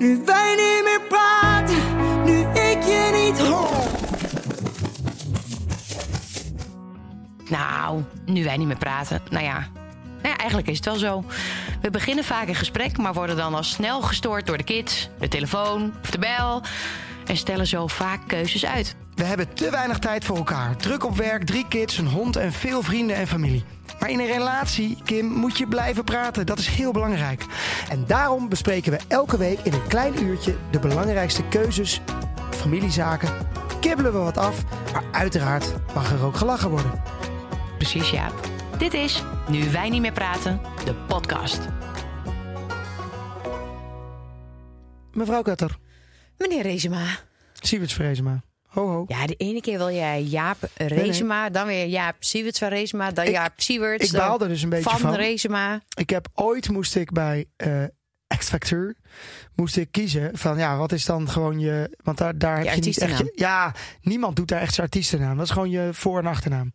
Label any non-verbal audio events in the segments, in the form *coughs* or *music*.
Nu wij niet meer praten, nu ik je niet hoor. Nou, nu wij niet meer praten. Nou ja, nou ja, eigenlijk is het wel zo. We beginnen vaak een gesprek, maar worden dan al snel gestoord door de kids, de telefoon of de bel. En stellen zo vaak keuzes uit. We hebben te weinig tijd voor elkaar. Druk op werk, drie kids, een hond en veel vrienden en familie. Maar in een relatie, Kim, moet je blijven praten. Dat is heel belangrijk. En daarom bespreken we elke week in een klein uurtje de belangrijkste keuzes, familiezaken. Kibbelen we wat af, maar uiteraard mag er ook gelachen worden. Precies, Jaap. Dit is Nu wij niet meer praten, de podcast. Mevrouw Kutter, Meneer Rezema. Sieverts Vrezema. Ho ho. Ja, de ene keer wil jij Jaap Rezema, dan weer Jaap Siewerts van Rezema, dan Ik- Jaap Siewerts. ik dan baal er dus een beetje van. van. Ik heb ooit moest ik bij eh X Factor moest ik kiezen van ja, wat is dan gewoon je. Want daar, daar heb je niet echt. Je, ja, niemand doet daar echt zijn artiestennaam. Dat is gewoon je voor- en achternaam.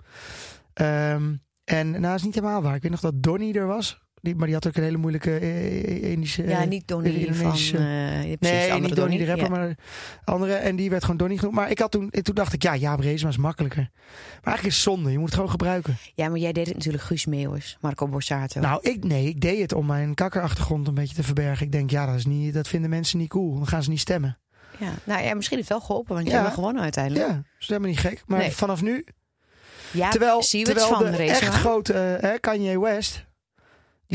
Ehm, en nou, dat is niet helemaal waar. Ik weet nog dat Donnie er was. Die, maar die had ook een hele moeilijke eh, Indische. Ja, eh, niet Donnie van... Indonesische- eh, je hebt precies Nee, andere niet Donnie de rapper, Ja. maar andere. En die werd gewoon Donnie genoemd. Maar ik had toen, toen dacht ik, ja, Jaap Reesma is makkelijker. Maar eigenlijk is het zonde. Je moet het gewoon gebruiken. Ja, maar jij deed het natuurlijk Guus Meeuwis, Marco Borsato. Nou, ik, nee, ik deed het om mijn kakkerachtergrond een beetje te verbergen. Ik denk, ja, dat, is niet, dat vinden mensen niet cool. Dan gaan ze niet stemmen. ja. nou ja, misschien heeft het wel geholpen, want Ja. jij hebt wel gewonnen uiteindelijk. Ja, helemaal niet gek. Maar Nee. vanaf nu, Jaap terwijl, Siewerts terwijl van de echt grote eh, Kanye West...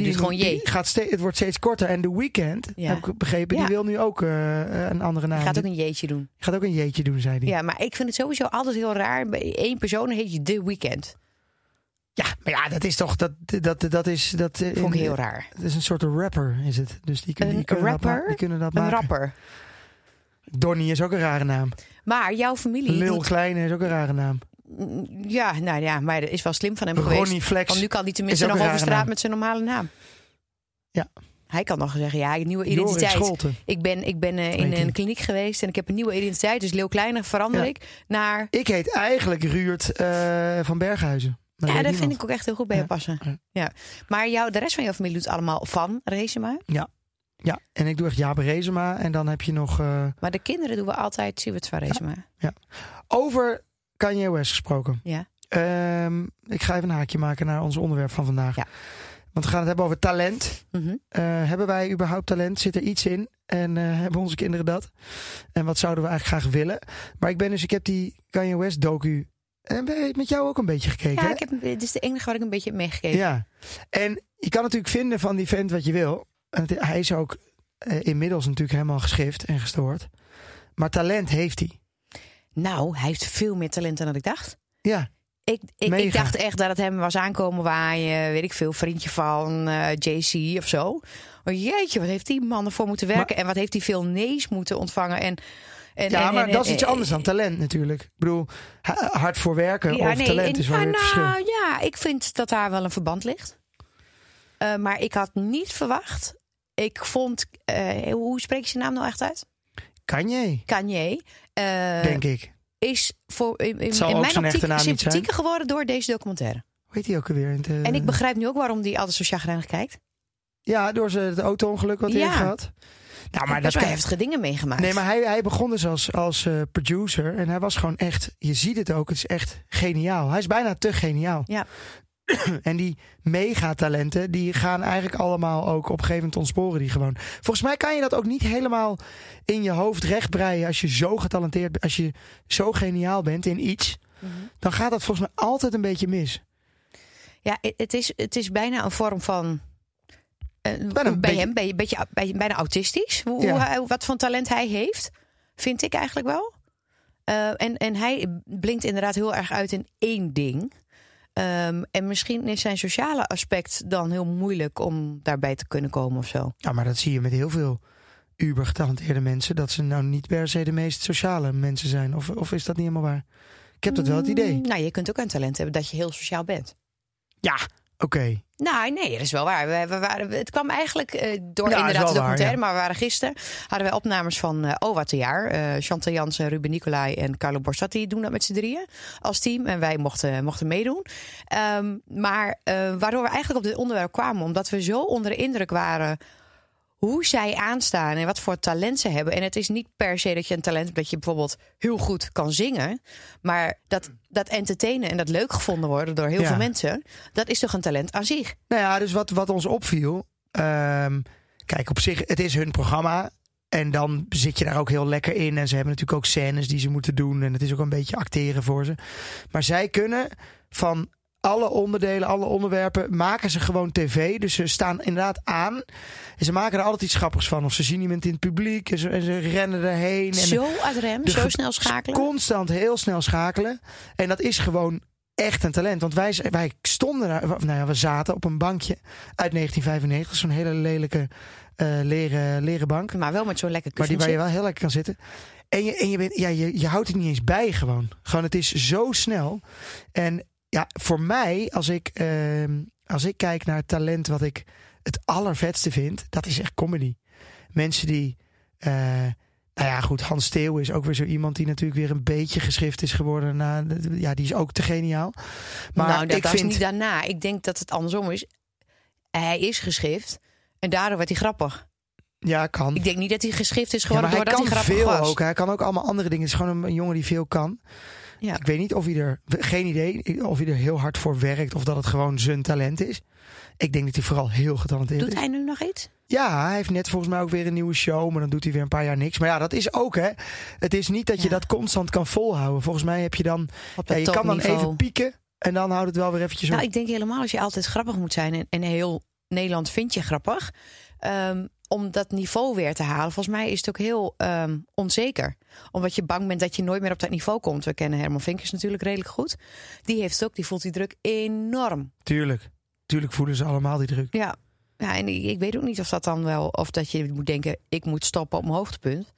Die doet gewoon J. gaat steeds, het wordt steeds korter. En The Weeknd, Ja. heb ik begrepen, Ja. die wil nu ook eh, eh, een andere naam. Die gaat ook Die een jeetje doen. gaat ook een jeetje doen, zei hij. Ja, maar ik vind het sowieso altijd heel raar. Bij één persoon heet je The Weeknd. Ja, maar ja, dat is toch... Dat, dat, dat is, dat, eh, Vond ik in- heel raar. Het is een soort rapper, is het. Dus die, kun- die Een kunnen dat rapper? die kunnen dat Een maken. rapper. Donnie is ook een rare naam. Maar jouw familie... Lil doet- Kleine is ook een rare naam. Ja, nou ja, maar dat is wel slim van hem geweest. Flex. Want nu kan hij tenminste nog over straat naam. met zijn normale naam. Ja. Hij kan nog zeggen, ja, nieuwe identiteit. Ik ben, ik ben eh, in je. een kliniek geweest en ik heb een nieuwe identiteit. Dus Leeuw Kleine verander Ja. ik naar... Ik heet eigenlijk Ruurt eh, van Berghuizen. Maar ja, dat vind ik ook echt heel goed bij je Ja. passen. Ja. Ja. Maar jou, de rest van jouw familie doet allemaal van Rezema. Ja, en ik doe echt Jaap Rezema. En dan heb je nog... eh, Maar de kinderen doen we altijd Siewert van Rezema. over Kanye West gesproken. Ja. Ehm, ik ga even een haakje maken naar ons onderwerp van vandaag. Ja. Want we gaan het hebben over talent. Mhm. Eh, hebben wij überhaupt talent? Zit er iets in? En eh, *laughs* hebben onze kinderen dat? En wat zouden we eigenlijk graag willen? Maar ik ben dus, ik heb die Kanye West docu en met jou ook een beetje gekeken. Ja, hè? ik heb, dit is de enige waar ik een beetje heb meegekeken. Ja, en je kan natuurlijk vinden van die vent wat je wil. En het- hij is ook eh, inmiddels natuurlijk helemaal geschift en gestoord. Maar talent heeft hij. Nou, hij heeft veel meer talent dan dat ik dacht. Ja, Ik, ik, dacht echt dat het hem was aankomen waaien, weet ik veel, vriendje van eh, JC of zo. Maar jeetje, wat heeft die man ervoor moeten werken en wat heeft hij veel nee's moeten ontvangen. En, en, ja en- maar en- dat is iets anders dan talent natuurlijk. Ik bedoel, ha- hard voor werken Ja, of nee, talent en- is wel weer het nou, verschil. ja, ik vind dat daar wel een verband ligt. Eh, maar ik had niet verwacht. Ik vond, eh, hoe spreek je zijn naam nou echt uit? Kanye, Kanye. Eh, denk ik. is voor, in, mijn optiek sympathieker geworden door deze documentaire. Hoe heet hij ook alweer? Het, En ik begrijp nu ook waarom die altijd zo chagrijnig kijkt. Ja, door zijn het auto-ongeluk wat hij Ja. heeft gehad. Nou, maar dat kan... heftige dingen meegemaakt. Nee, maar hij, hij begon dus als, als eh, producer. En hij was gewoon echt, je ziet het ook, het is echt geniaal. Hij is bijna te geniaal. Ja. *clears throat* en die megatalenten, die gaan eigenlijk allemaal ook op een gegeven moment ontsporen die gewoon. Volgens mij kan je dat ook niet helemaal in je hoofd rechtbreien als je zo getalenteerd bent, als je zo geniaal bent in iets. Mhm. Dan gaat dat volgens mij altijd een beetje mis. Ja, het- is, het is bijna een vorm van. een beetje- hem ben je een beetje, bij- bijna autistisch. Hoe, Ja. hoe hij- wat voor talent hij heeft, vind ik eigenlijk wel. Eh, en, en hij blinkt inderdaad heel erg uit in één ding. Ehm, en misschien is zijn sociale aspect dan heel moeilijk om daarbij te kunnen komen of zo. Ja, maar dat zie je met heel veel uber getalenteerde mensen. Dat ze nou niet per se de meest sociale mensen zijn. Of, of is dat niet helemaal waar? Ik heb dat wel het idee. Mm, Nou, je kunt ook een talent hebben dat je heel sociaal bent. Ja, oké. Nou, nee, dat is wel waar. We, we waren, het kwam eigenlijk eh, door Ja, inderdaad de documentaire. waar, Maar we waren gisteren, hadden wij opnames van eh Oh Wat Een Jaar. Eh Chantal Jansen, Ruben Nicolai en Carlo Borsatti doen dat met z'n drieën als team. En wij mochten, mochten meedoen. Ehm, maar waardoor we eigenlijk op dit onderwerp kwamen. Omdat we zo onder de indruk waren hoe zij aanstaan en wat voor talent ze hebben. En het is niet per se dat je een talent hebt dat je bijvoorbeeld heel goed kan zingen. Maar dat, dat entertainen en dat leuk gevonden worden door heel Ja. veel mensen. Dat is toch een talent aan zich. Nou ja, dus wat, wat ons opviel. ehm, kijk, op zich, het is hun programma. En dan zit je daar ook heel lekker in. En ze hebben natuurlijk ook scènes die ze moeten doen. En het is ook een beetje acteren voor ze. Maar zij kunnen van alle onderdelen, alle onderwerpen, maken ze gewoon tv. Dus ze staan inderdaad aan. En ze maken er altijd iets grappigs van. Of ze zien iemand in het publiek en ze, en ze rennen erheen. En Zo uit rem, zo snel schakelen. Constant heel snel schakelen. En dat is gewoon echt een talent. Want wij, wij stonden daar, nou ja, we zaten op een bankje uit 1995. Zo'n hele lelijke eh, leren, leren bank. Maar wel met zo'n lekker Maar die waar je kussentje. wel heel lekker kan zitten. En je, en je, bent, ja, je, je houdt het niet eens bij gewoon. Gewoon, het is zo snel. En ja, voor mij, als ik, ehm, als ik kijk naar het talent wat ik het allervetste vind, dat is echt comedy. Mensen die. eh, nou ja, goed, Hans Steeuw is ook weer zo iemand die natuurlijk weer een beetje geschrift is geworden. Na, ja, die is ook te geniaal. Maar nou, dat ik was vind. niet daarna. Ik denk dat het andersom is. Hij is geschift en daardoor werd hij grappig. Ja, kan. Ik denk niet dat hij geschift is Ja, geworden maar hij doordat kan hij grappig veel was. ook. Hij kan ook allemaal andere dingen. Het is gewoon een jongen die veel kan. Ja. Ik weet niet of hij er, geen idee, of hij er heel hard voor werkt of dat het gewoon zijn talent is. Ik denk dat hij vooral heel getalenteerd Doet is. hij nu nog iets? Ja, hij heeft net volgens mij ook weer een nieuwe show, maar dan doet hij weer een paar jaar niks. Maar ja, dat is ook hè. Het is niet dat je Ja. dat constant kan volhouden. Volgens mij heb je dan, ja, je kan dan even pieken en dan houdt het wel weer eventjes op. Nou, ik denk helemaal als je altijd grappig moet zijn en, en heel Nederland vind je grappig. ehm, om dat niveau weer te halen. Volgens mij is het ook heel ehm, onzeker. Omdat je bang bent dat je nooit meer op dat niveau komt. We kennen Herman Vinkers natuurlijk redelijk goed. Die heeft het ook, die voelt die druk enorm. Tuurlijk. Tuurlijk voelen ze allemaal die druk. Ja, ja en ik, ik weet ook niet of dat dan wel... of dat je moet denken, ik moet stoppen op mijn hoogtepunt.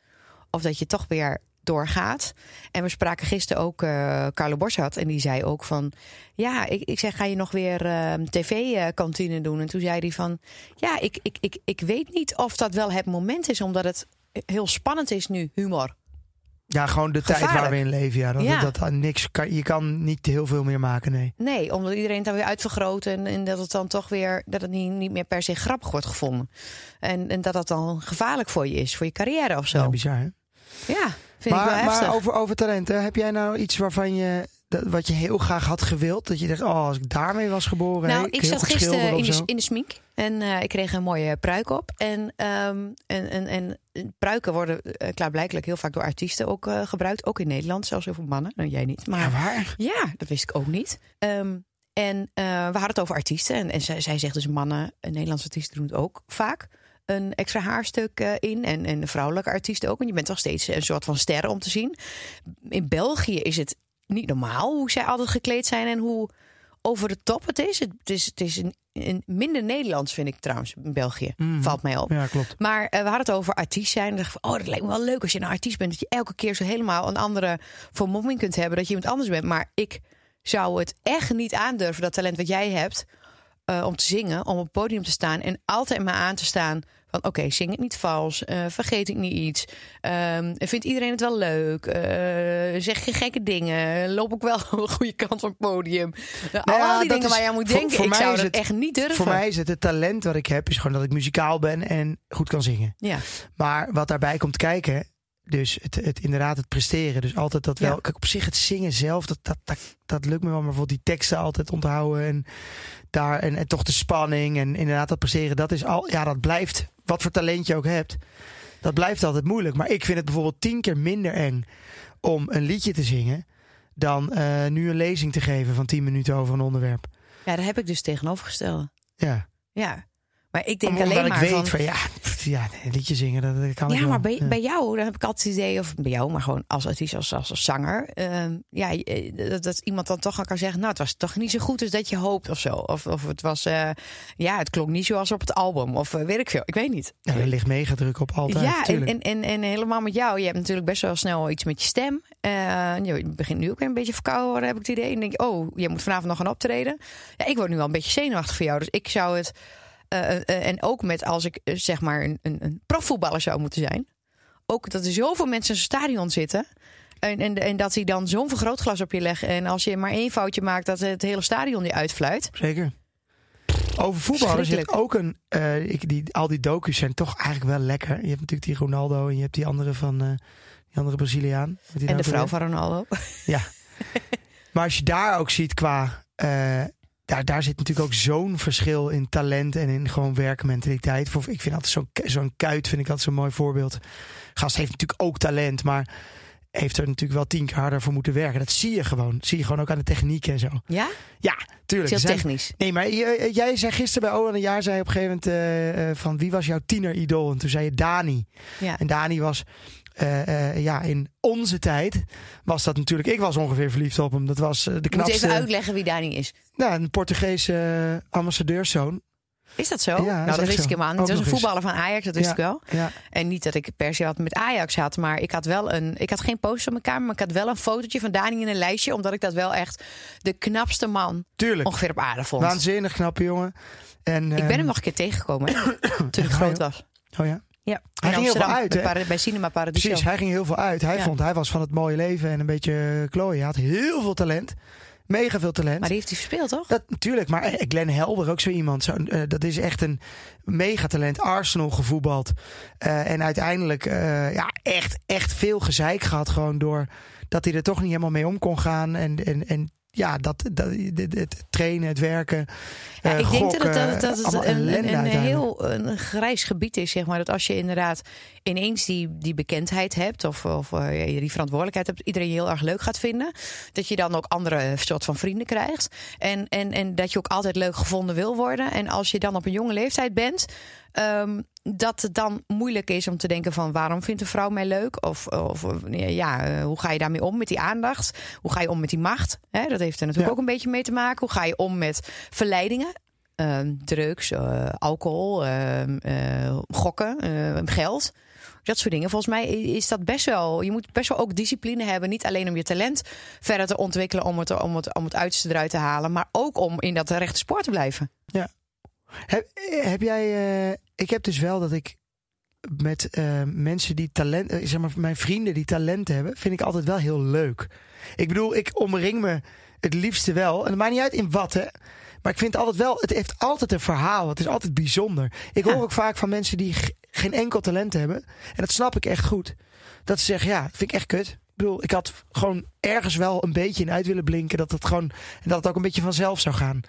Of dat je toch weer doorgaat. En we spraken gisteren ook eh Carlo Borsat. En die zei ook van... Ja, ik, ik zeg, ga je nog weer ehm, tv-kantine doen? En toen zei hij van... Ja, ik, ik, ik, ik weet niet of dat wel het moment is... omdat het heel spannend is nu, humor. Ja, gewoon de tijd waar we in leven. Ja, dat, Ja. dat, dat niks kan, je kan niet heel veel meer maken, nee. Nee, omdat iedereen het dan weer uitvergroot... en, en dat het dan toch weer... dat het niet, niet meer per se grappig wordt gevonden. En, en dat dat dan gevaarlijk voor je is, voor je carrière of zo. Ja, bizar hè? Ja, vind ik wel maar heftig. maar over, over talenten, heb jij nou iets waarvan je dat, wat je heel graag had gewild? Dat je dacht, oh, als ik daarmee was geboren. Nou, hè, ik heel zat gisteren in de, in de smink en eh, ik kreeg een mooie pruik op. En, ehm, en, en, en pruiken worden eh, klaarblijkelijk heel vaak door artiesten ook eh, gebruikt. Ook in Nederland, zelfs heel veel mannen. Nou, jij niet, maar Ja, waar? ja, dat wist ik ook niet. Ehm, en we hadden het over artiesten. En, en zij, zij zegt dus mannen, eh, Nederlandse artiesten doen het ook vaak. Een extra haarstuk eh, in. En, en vrouwelijke artiesten ook. En je bent toch steeds een soort van ster om te zien. In België is het niet normaal hoe zij altijd gekleed zijn. En hoe over de top het is. Het is, het is een, een minder Nederlands, vind ik trouwens, in België. Mhm. Valt mij op. Ja, klopt. Maar eh, we hadden het over artiest zijn. En dacht van, oh, dat lijkt me wel leuk als je een artiest bent. Dat je elke keer zo helemaal een andere vermomming kunt hebben. Dat je iemand anders bent. Maar ik zou het echt niet aandurven, dat talent wat jij hebt. eh, om te zingen, om op het podium te staan. En altijd maar aan te staan van, oké, zing het niet vals. eh, vergeet ik niet iets. ehm, vindt iedereen het wel leuk? eh, zeg je gekke dingen? Loop ik wel *laughs* een goede kant op het podium? Nou Al ja, die dat dingen is- waar je aan moet voor- denken. voor ik mij zou is dat het- echt niet durven. Voor mij is het het talent wat ik heb, is gewoon dat ik muzikaal ben en goed kan zingen. Ja. Maar wat daarbij komt kijken, dus het, het inderdaad het presteren. Dus altijd dat wel. Ja. Kijk, op zich het zingen zelf, dat, dat, dat, dat lukt me wel. Maar bijvoorbeeld die teksten altijd onthouden en daar en, en toch de spanning en inderdaad dat presteren, dat is al, ja, dat blijft. Wat voor talent je ook hebt, dat blijft altijd moeilijk. Maar ik vind het bijvoorbeeld tien keer minder eng om een liedje te zingen dan eh, nu een lezing te geven van tien minuten over een onderwerp. ja, daar heb ik dus tegenovergestelde. Ja, Ja. Maar ik denk alleen ik maar weet van... van, ja, pff, ja, een liedje zingen, dat, dat kan ik Ja, wel. maar bij, Ja. bij jou, dan heb ik altijd het idee, of bij jou, maar gewoon als artiest, als, als, als zanger. ehm, ja, eh, dat, dat iemand dan toch aan kan zeggen, nou, het was toch niet zo goed als dat je hoopt of zo. Of, of het was, eh, ja, het klonk niet zoals op het album. Of eh, weet ik veel, ik weet niet. Ja, er ligt mega druk op altijd. ja, en, en, en, en helemaal met jou. Je hebt natuurlijk best wel snel iets met je stem. Je begint nu ook weer een beetje verkouden worden, heb ik het idee. En denk, oh, je moet vanavond nog gaan optreden. Ja, ik word nu wel een beetje zenuwachtig voor jou. Dus ik zou het... eh, eh, en ook met als ik eh, zeg maar een, een, een profvoetballer zou moeten zijn. Ook dat er zoveel mensen in zo'n stadion zitten. En, en, en dat die dan zo'n vergrootglas op je leggen. En als je maar één foutje maakt, dat het hele stadion je uitfluit. Zeker. Over voetballers, hebt Schrikkelijk. ook een... eh, ik, die, al die docu's zijn toch eigenlijk wel lekker. Je hebt natuurlijk die Ronaldo en je hebt die andere van... eh, die andere Braziliaan. Die En de vrouw van Ronaldo. Ja. *laughs* maar als je daar ook ziet qua... eh, daar, daar zit natuurlijk ook zo'n verschil in talent en in gewoon werkmentaliteit. Ik vind altijd zo'n zo'n kuit vind ik altijd zo'n mooi voorbeeld. Gast heeft natuurlijk ook talent, maar heeft er natuurlijk wel tien keer harder voor moeten werken. Dat zie je gewoon. Dat zie je gewoon ook aan de techniek en zo. Ja? Ja, tuurlijk. Heel technisch. Nee, maar je- jij zei gisteren bij Owen een jaar zei op een gegeven moment eh, eh, van wie was jouw tieneridool? En toen zei je Dani. Ja. En Dani was eh, eh, ja in onze tijd was dat natuurlijk. Ik was ongeveer verliefd op hem. Dat was eh, de Ik moet knapste. even uitleggen wie Dani is. Nou, een Portugese ambassadeurszoon. Is dat zo? Ja, dat nou, dat echt wist zo. ik helemaal niet. Ook was een voetballer van Ajax, dat wist Ja. ik wel. Ja, En niet dat ik per se wat met Ajax had, maar ik had wel een. Ik had geen poster op mijn kamer, maar ik had wel een fotootje van Dani in een lijstje, omdat ik dat wel echt de knapste man tuurlijk. ongeveer op aarde vond. Waanzinnig knappe jongen. En, ik ben ehm, hem nog een keer tegengekomen *coughs* toen ik Ja, groot was. Oh ja. Ja, Hij in ging heel veel uit, bij, Cinema Paradiso. Precies, hij ging heel veel uit. Hij Ja. vond, hij was van het mooie leven en een beetje klooien. Hij had heel veel talent. Mega veel talent. Maar die heeft hij verspeeld, toch? Dat natuurlijk, maar eh, Glenn Helder ook zo iemand. Zo, eh, dat is echt een megatalent. Arsenal gevoetbald. Eh, en uiteindelijk eh, ja, echt, echt veel gezeik gehad. Gewoon door dat hij er toch niet helemaal mee om kon gaan. En, en, en ja, dat, dat, het, het trainen, het werken. Ja, eh, ik denk dat het, dat het allemaal een, heel een grijs gebied is, zeg maar. Dat als je inderdaad ineens die, die bekendheid hebt, of, of eh, die verantwoordelijkheid hebt, iedereen je heel erg leuk gaat vinden, dat je dan ook andere soort van vrienden krijgt. En, en, en dat je ook altijd leuk gevonden wil worden. En als je dan op een jonge leeftijd bent, ehm, dat het dan moeilijk is om te denken van waarom vindt een vrouw mij leuk? Of, of ja, eh, hoe ga je daarmee om met die aandacht? Hoe ga je om met die macht? Hè, dat heeft er natuurlijk Ja. ook een beetje mee te maken. Hoe ga je om met verleidingen? Ehm, drugs, eh, alcohol, ehm, eh, gokken, ehm, geld. Dat soort dingen. Volgens mij is dat best wel. Je moet best wel ook discipline hebben. Niet alleen om je talent verder te ontwikkelen, om het, om het, om het uiterste eruit te halen. Maar ook om in dat rechte spoor te blijven. Heb, heb jij. eh, ik heb dus wel dat ik met eh, mensen die talent. eh, zeg maar, mijn vrienden die talent hebben, vind ik altijd wel heel leuk. Ik bedoel, ik omring me het liefste wel. En het maakt niet uit in wat, hè. Maar ik vind altijd wel, het heeft altijd een verhaal. Het is altijd bijzonder. Ik Ja. hoor ook vaak van mensen die geen enkel talent hebben. En dat snap ik echt goed. Dat ze zeggen, ja, dat vind ik echt kut. Ik bedoel, ik had gewoon ergens wel een beetje in uit willen blinken. Dat het gewoon, en dat het ook een beetje vanzelf zou gaan.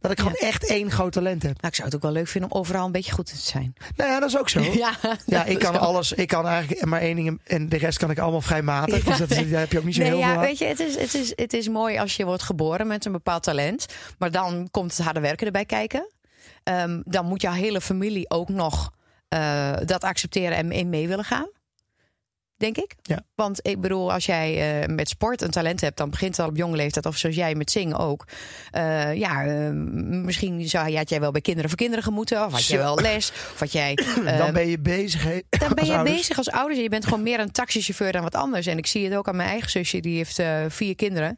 Dat ik gewoon echt één groot talent heb. Nou, ik zou het ook wel leuk vinden om overal een beetje goed te zijn. Nou ja, dat is ook zo. *laughs* Ja, Ja, ik kan alles. Ik kan eigenlijk maar één ding en de rest kan ik allemaal vrij matig. dus dat, is- daar heb je ook niet zo Nee, heel ja, veel weet je, het is, het, is, het is mooi als je wordt geboren met een bepaald talent. Maar dan komt het harde werken erbij kijken. Ehm, dan moet jouw hele familie ook nog eh, dat accepteren en in mee willen gaan. Denk ik. Ja. Want ik bedoel, als jij eh, met sport een talent hebt, dan begint het al op jonge leeftijd. Of zoals jij met zingen ook. Eh, ja, eh, misschien zou, had jij wel bij Kinderen voor Kinderen gemoeten. Of had jij wel les. Of had jij. *clears throat* Dan ben je bezig. dan ben je ouders. bezig als ouders. Je bent gewoon meer een taxichauffeur dan wat anders. En ik zie het ook aan mijn eigen zusje. Die heeft vier kinderen.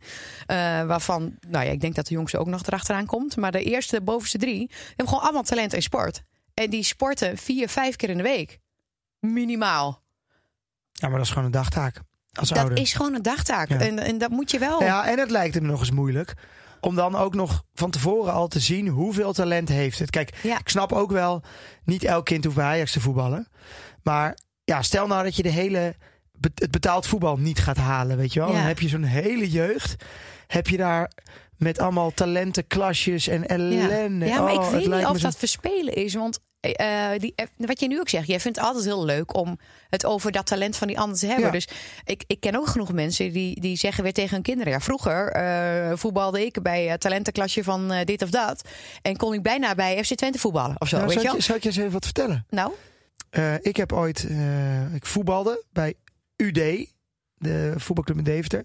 waarvan, nou ja, ik denk dat de jongste ook nog erachteraan komt. Maar de eerste, de bovenste drie, hebben gewoon allemaal talent in sport. En die sporten vier, vijf keer in de week. Minimaal. Ja, maar dat is gewoon een dagtaak. Als Dat ouder. is gewoon een dagtaak. Ja. En, en dat moet je wel. Ja, en het lijkt hem nog eens moeilijk. Om dan ook nog van tevoren al te zien hoeveel talent heeft het. Kijk, Ja. ik snap ook wel, niet elk kind hoeft bij Ajax te voetballen. Maar ja, stel nou dat je de hele, het betaald voetbal niet gaat halen, weet je wel. Ja. Dan heb je zo'n hele jeugd. Heb je daar met allemaal talenten, klasjes en ellende. Ja, maar Oh, ik het weet niet of dat verspelen is. Want eh, die, eh, wat je nu ook zegt, jij vindt het altijd heel leuk om het over dat talent van die ander te hebben. Ja. Dus ik, ik ken ook genoeg mensen die, die zeggen weer tegen hun kinderen: ja, vroeger eh, voetbalde ik bij het talentenklasje van dit of dat. En kon ik bijna bij FC Twente voetballen of zo. Nou, weet zal, je wel? je- zal ik je eens even wat vertellen? Nou, ik heb ooit, ik voetbalde bij UD, de voetbalclub in Deventer.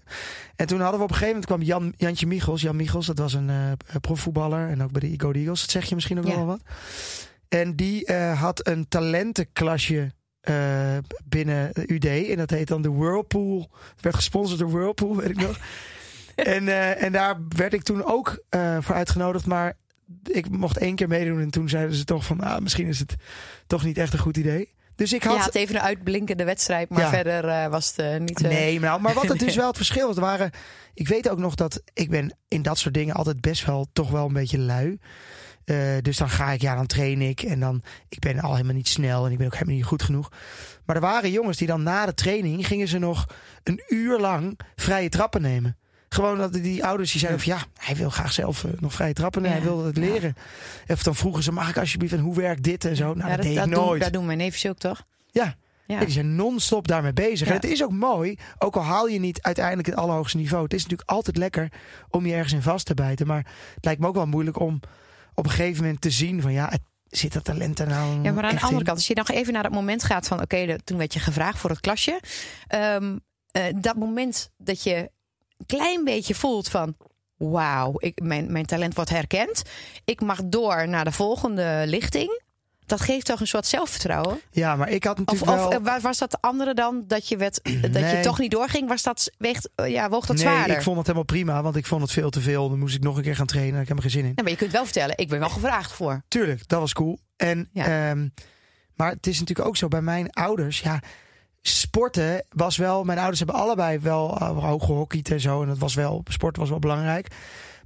En toen hadden we op een gegeven moment kwam Jan, Jantje Michels. Jan Michels, dat was een eh, profvoetballer en ook bij de Go Eagles. Dat zeg je misschien ook Ja. wel wat. En die eh, had een talentenklasje eh, binnen UD. En dat heet dan de Whirlpool. Het werd gesponsord door Whirlpool, weet ik nog. *laughs* en, en daar werd ik toen ook voor uitgenodigd. Maar ik mocht één keer meedoen. En toen zeiden ze toch van, ah, misschien is het toch niet echt een goed idee. Dus ik je had even een uitblinkende wedstrijd, maar Ja. verder eh, was het eh, niet. eh, Nee, maar, maar wat het dus *laughs* wel het verschil was, er waren. Ik weet ook nog dat ik ben in dat soort dingen altijd best wel toch wel een beetje lui. Eh, dus dan ga ik, ja, dan train ik. En dan, ik ben al helemaal niet snel en ik ben ook helemaal niet goed genoeg. Maar er waren jongens die dan na de training gingen ze nog een uur lang vrije trappen nemen. Gewoon dat die ouders die zeiden van ja, hij wil graag zelf eh, nog vrije trappen en hij wil het leren. Of dan vroegen ze, mag ik alsjeblieft, en hoe werkt dit en zo? Nou, Ja, dat, deed ik doen, nooit. dat doen mijn neefjes ook toch? Ja. Ja. Die zijn non-stop daarmee bezig. Ja. En het is ook mooi, ook al haal je niet uiteindelijk het allerhoogste niveau. Het is natuurlijk altijd lekker om je ergens in vast te bijten. Maar het lijkt me ook wel moeilijk om op een gegeven moment te zien van ja, het, zit dat talent er nou Ja, maar aan de andere in? kant, als je nog even naar dat moment gaat van... oké, de- toen werd je gevraagd voor het klasje. Ehm, eh, dat moment dat je klein beetje voelt van... wauw, ik- mijn, mijn talent wordt herkend. Ik mag door naar de volgende lichting. Dat geeft toch een soort zelfvertrouwen? Ja, maar ik had Of, natuurlijk of wel... eh, wa- was dat de andere dan dat je, werd, dat je toch niet doorging? Was dat, weegt, eh, ja, woog dat nee, zwaarder? ik vond het helemaal prima, want ik vond het veel te veel. Dan moest ik nog een keer gaan trainen. Ik heb er geen zin in. Ja, maar je kunt wel vertellen, ik ben wel gevraagd voor. Tuurlijk, dat was cool. En, Ja. ehm, maar het is natuurlijk ook zo bij mijn ouders. Ja, sporten was wel. Mijn ouders hebben allebei wel uh, hoog gehockeyd en zo. En dat was wel. Sport was wel belangrijk.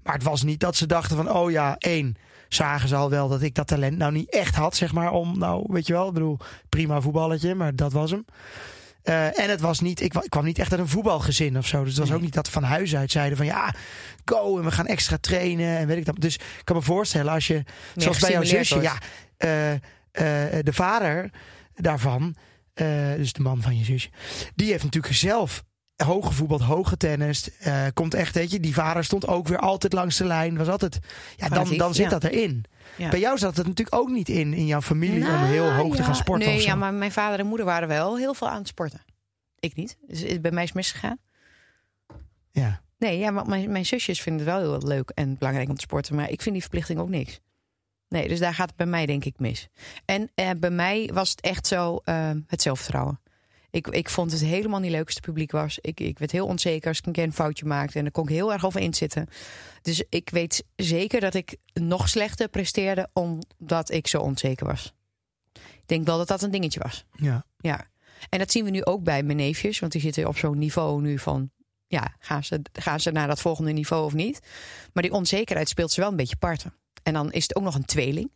Maar het was niet dat ze dachten van, oh ja, één. Zagen ze al wel dat ik dat talent nou niet echt had, zeg maar. Om, nou, weet je wel, ik bedoel, prima voetballetje, maar dat was hem. Eh, en het was niet, ik, wa- ik kwam niet echt uit een voetbalgezin of zo. Dus het was Nee. ook niet dat van huis uit zeiden van ja, go en we gaan extra trainen en weet ik dat. Dus ik kan me voorstellen als je, zoals bij jouw zusje, ja, eh, eh, de vader daarvan, eh, dus de man van je zusje, die heeft natuurlijk zelf hoog gevoetbald, hoog getennist. eh, komt echt, weet je, die vader stond ook weer altijd langs de lijn. Was altijd, ja, dan, dan zit ja. dat erin. Ja. Bij jou zat het natuurlijk ook niet in, in jouw familie om Nou, heel hoog te gaan sporten Nee, ja, maar mijn vader en moeder waren wel heel veel aan het sporten. Ik niet. Dus bij mij is misgegaan. Ja. Nee, ja, maar mijn, mijn zusjes vinden het wel heel leuk en belangrijk om te sporten. Maar ik vind die verplichting ook niks. Nee, dus daar gaat het bij mij denk ik mis. En eh, bij mij was het echt zo eh, het zelfvertrouwen. Ik, ik vond het helemaal niet leuk als het publiek was. Ik, ik werd heel onzeker als ik een keer een foutje maakte. En daar kon ik heel erg over inzitten. Dus ik weet zeker dat ik nog slechter presteerde... omdat ik zo onzeker was. Ik denk wel dat dat een dingetje was. Ja. Ja, en dat zien we nu ook bij mijn neefjes. Want die zitten op zo'n niveau nu van... ja, gaan ze, gaan ze naar dat volgende niveau of niet? Maar die onzekerheid speelt ze wel een beetje parten. En dan is het ook nog een tweeling.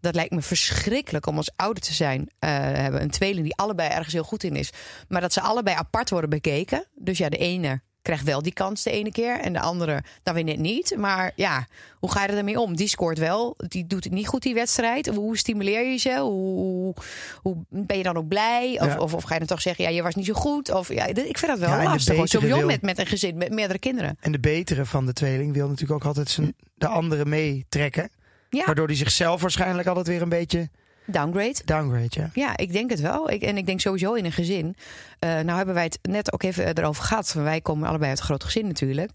Dat lijkt me verschrikkelijk om als ouder te zijn. eh, hebben een tweeling die allebei ergens heel goed in is. Maar dat ze allebei apart worden bekeken. Dus ja, de ene krijgt wel die kans de ene keer. En de andere dan weer net niet. Maar ja, hoe ga je er daarmee om? Die scoort wel. Die doet het niet goed die wedstrijd. Hoe stimuleer je ze? Hoe, hoe ben je dan ook blij? Of, Ja. of, of ga je dan toch zeggen, ja, je was niet zo goed? Of, ja, ik vind dat wel Ja, lastig. Zo jong wil- met, met een gezin met meerdere kinderen. En de betere van de tweeling wil natuurlijk ook altijd zijn, de andere meetrekken. Ja, Waardoor hij zichzelf waarschijnlijk altijd weer een beetje downgrade. downgrade. Ja. Ja, ik denk het wel. Ik, en ik denk sowieso in een gezin. Eh, nou hebben wij het net ook even erover gehad. Wij komen allebei uit een groot gezin natuurlijk.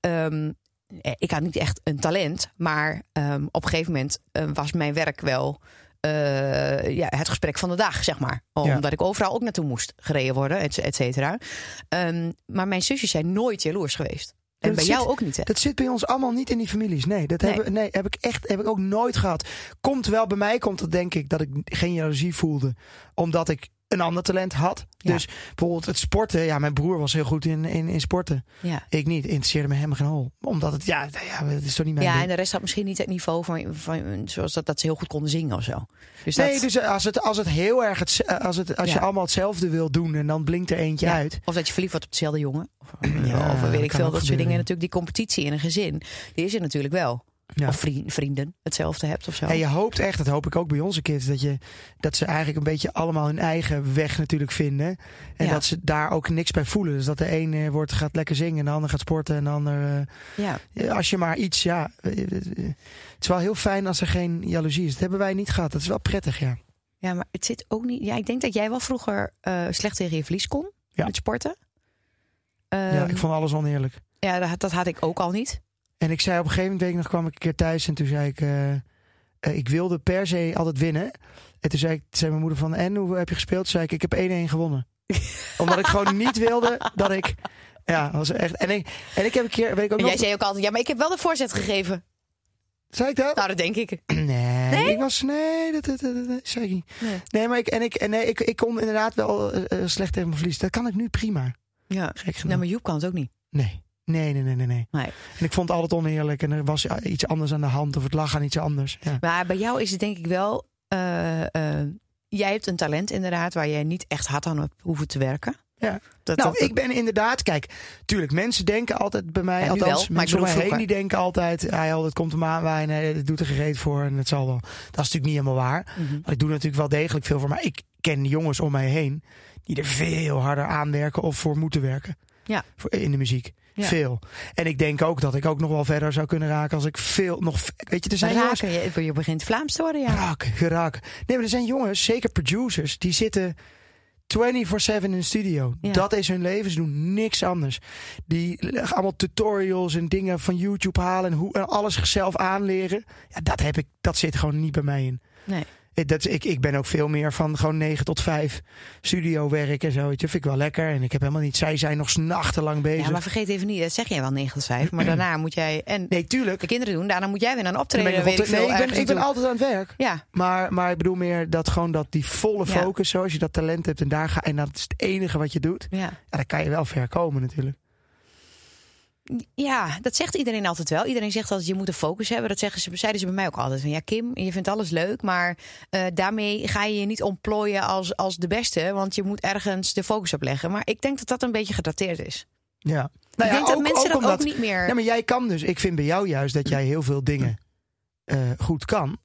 Ehm, eh, ik had niet echt een talent. Maar ehm, op een gegeven moment eh, was mijn werk wel... ja, het gesprek van de dag, zeg maar. Omdat ik overal ook naartoe moest gereden worden, et, et cetera. Ehm, maar mijn zusjes zijn nooit jaloers geweest. En Dat bij zit- jou ook niet, hè? Dat zit bij ons allemaal niet in die families. Nee, dat Nee. Hebben, nee, heb ik echt heb ik ook nooit gehad. Komt wel bij mij, komt dat denk ik dat ik geen jaloezie voelde. Omdat ik een ander talent had. Ja. Dus bijvoorbeeld het sporten. Ja, mijn broer was heel goed in, in, in sporten. Ja. Ik niet. Interesseerde me helemaal geen hol. Omdat het, ja, nou ja het is toch niet mijn Ja, ding. en de rest had misschien niet het niveau van, van zoals dat, dat ze heel goed konden zingen of zo. Dus Nee, dat, dus als het, als het heel erg, het, als, het, als je allemaal hetzelfde wil doen en dan blinkt er eentje uit. Of dat je verliefd wordt op dezelfde jongen. Of, Ja, of weet dat ik veel. Dat soort dingen. Natuurlijk die competitie in een gezin. Die is er natuurlijk wel. Ja. Of vrienden, vrienden hetzelfde hebt of zo. En je hoopt echt, dat hoop ik ook bij onze kids, dat, je, dat ze eigenlijk een beetje allemaal hun eigen weg natuurlijk vinden. En Ja. dat ze daar ook niks bij voelen. Dus dat de een eh, wordt, gaat lekker zingen en de ander gaat sporten en de ander... eh, ja. ja, als je maar iets, ja... eh, eh, Het is wel heel fijn als er geen jaloezie is. Dat hebben wij niet gehad. Dat is wel prettig, ja. ja, maar het zit ook niet... Ja, ik denk dat jij wel vroeger eh, slecht tegen je verlies kon. Ja. Met sporten. ja. Ehm, Ik vond alles oneerlijk. ja, dat, dat had ik ook al niet. En ik zei op een gegeven moment, ik nog, kwam ik een keer thuis en toen zei ik... eh, eh, ik wilde per se altijd winnen. En toen zei, ik, zei mijn moeder van, en hoe heb je gespeeld? Toen zei ik, ik heb 1-1 gewonnen. *laughs* Omdat ik gewoon niet wilde dat ik... Ja, was echt... En ik, en ik heb een keer, weet ik ook nog... jij zei ook altijd, ja, maar ik heb wel de voorzet gegeven. Zei ik dat? Nou, dat denk ik. *clears throat* Nee, Nee? ik was... Nee, dat, dat, dat, dat- zei ik niet. Nee. Nee, maar ik, en ik, en nee, ik, ik kon inderdaad wel eh, slecht tegen mijn verlies. Dat kan ik nu prima. Ja. Gek genoeg. Nou, maar Joep kan het ook niet. Nee. Nee, nee, nee, nee, nee. Nee. En ik vond het altijd oneerlijk en er was iets anders aan de hand of het lag aan iets anders. Ja. Maar bij jou is het denk ik wel. eh, eh, jij hebt een talent inderdaad waar jij niet echt hard aan hebt hoeven te werken. Ja. Dat, nou, dat- ik ben inderdaad, kijk, tuurlijk, mensen denken altijd bij mij, Ja, althans, wel, mensen om mij heen, die denken altijd, joh, dat komt hem aanwaaien, nee, dat doet er gereed voor en het zal wel. Dat is natuurlijk niet helemaal waar. Want ik doe natuurlijk wel degelijk veel voor, maar ik ken jongens om mij heen die er veel harder aan werken of voor moeten werken. Ja. Voor, in de muziek. Ja. Veel. En ik denk ook dat ik ook nog wel verder zou kunnen raken als ik veel nog. Weet je, er zijn jongens. raken, je, je begint Vlaams te worden, ja. Raken, geraken. Nee, maar er zijn jongens, zeker producers, die zitten 24-7 in de studio. Ja. Dat is hun leven. Ze doen niks anders. Die allemaal tutorials en dingen van YouTube halen en, hoe, en alles zichzelf aanleren. Ja, dat, heb ik, dat zit gewoon niet bij mij in. Nee. Ik- Dat, ik, ik ben ook veel meer van gewoon 9 tot 5 studio werk en zo. je. vind ik wel lekker. En ik heb helemaal niet. Zij zijn nog nachtenlang bezig. Ja, maar vergeet even niet, dat zeg jij wel 9 tot 5. Maar *clears throat* daarna moet jij en Nee, tuurlijk. de kinderen doen. Daarna moet jij weer een ben optreden. ik, nee, ik ben, ik ben altijd aan het werk. Ja, Maar, maar ik bedoel meer dat gewoon dat die volle Ja. focus, zoals je dat talent hebt en daar ga en dat is het enige wat je doet. ja. Ja, dan kan je wel ver komen natuurlijk. Ja, dat zegt iedereen altijd wel. Iedereen zegt altijd, je moet een focus hebben. Dat zeggen ze, zeiden ze bij mij ook altijd. Van, ja, Kim, je vindt alles leuk, maar eh, daarmee ga je je niet ontplooien als, als de beste. Want je moet ergens de focus op leggen. Maar ik denk dat dat een beetje gedateerd is. Ja. ik denk dat mensen dat ook niet meer... Ja, maar jij kan dus. Ik vind bij jou juist dat jij heel veel dingen eh, goed kan.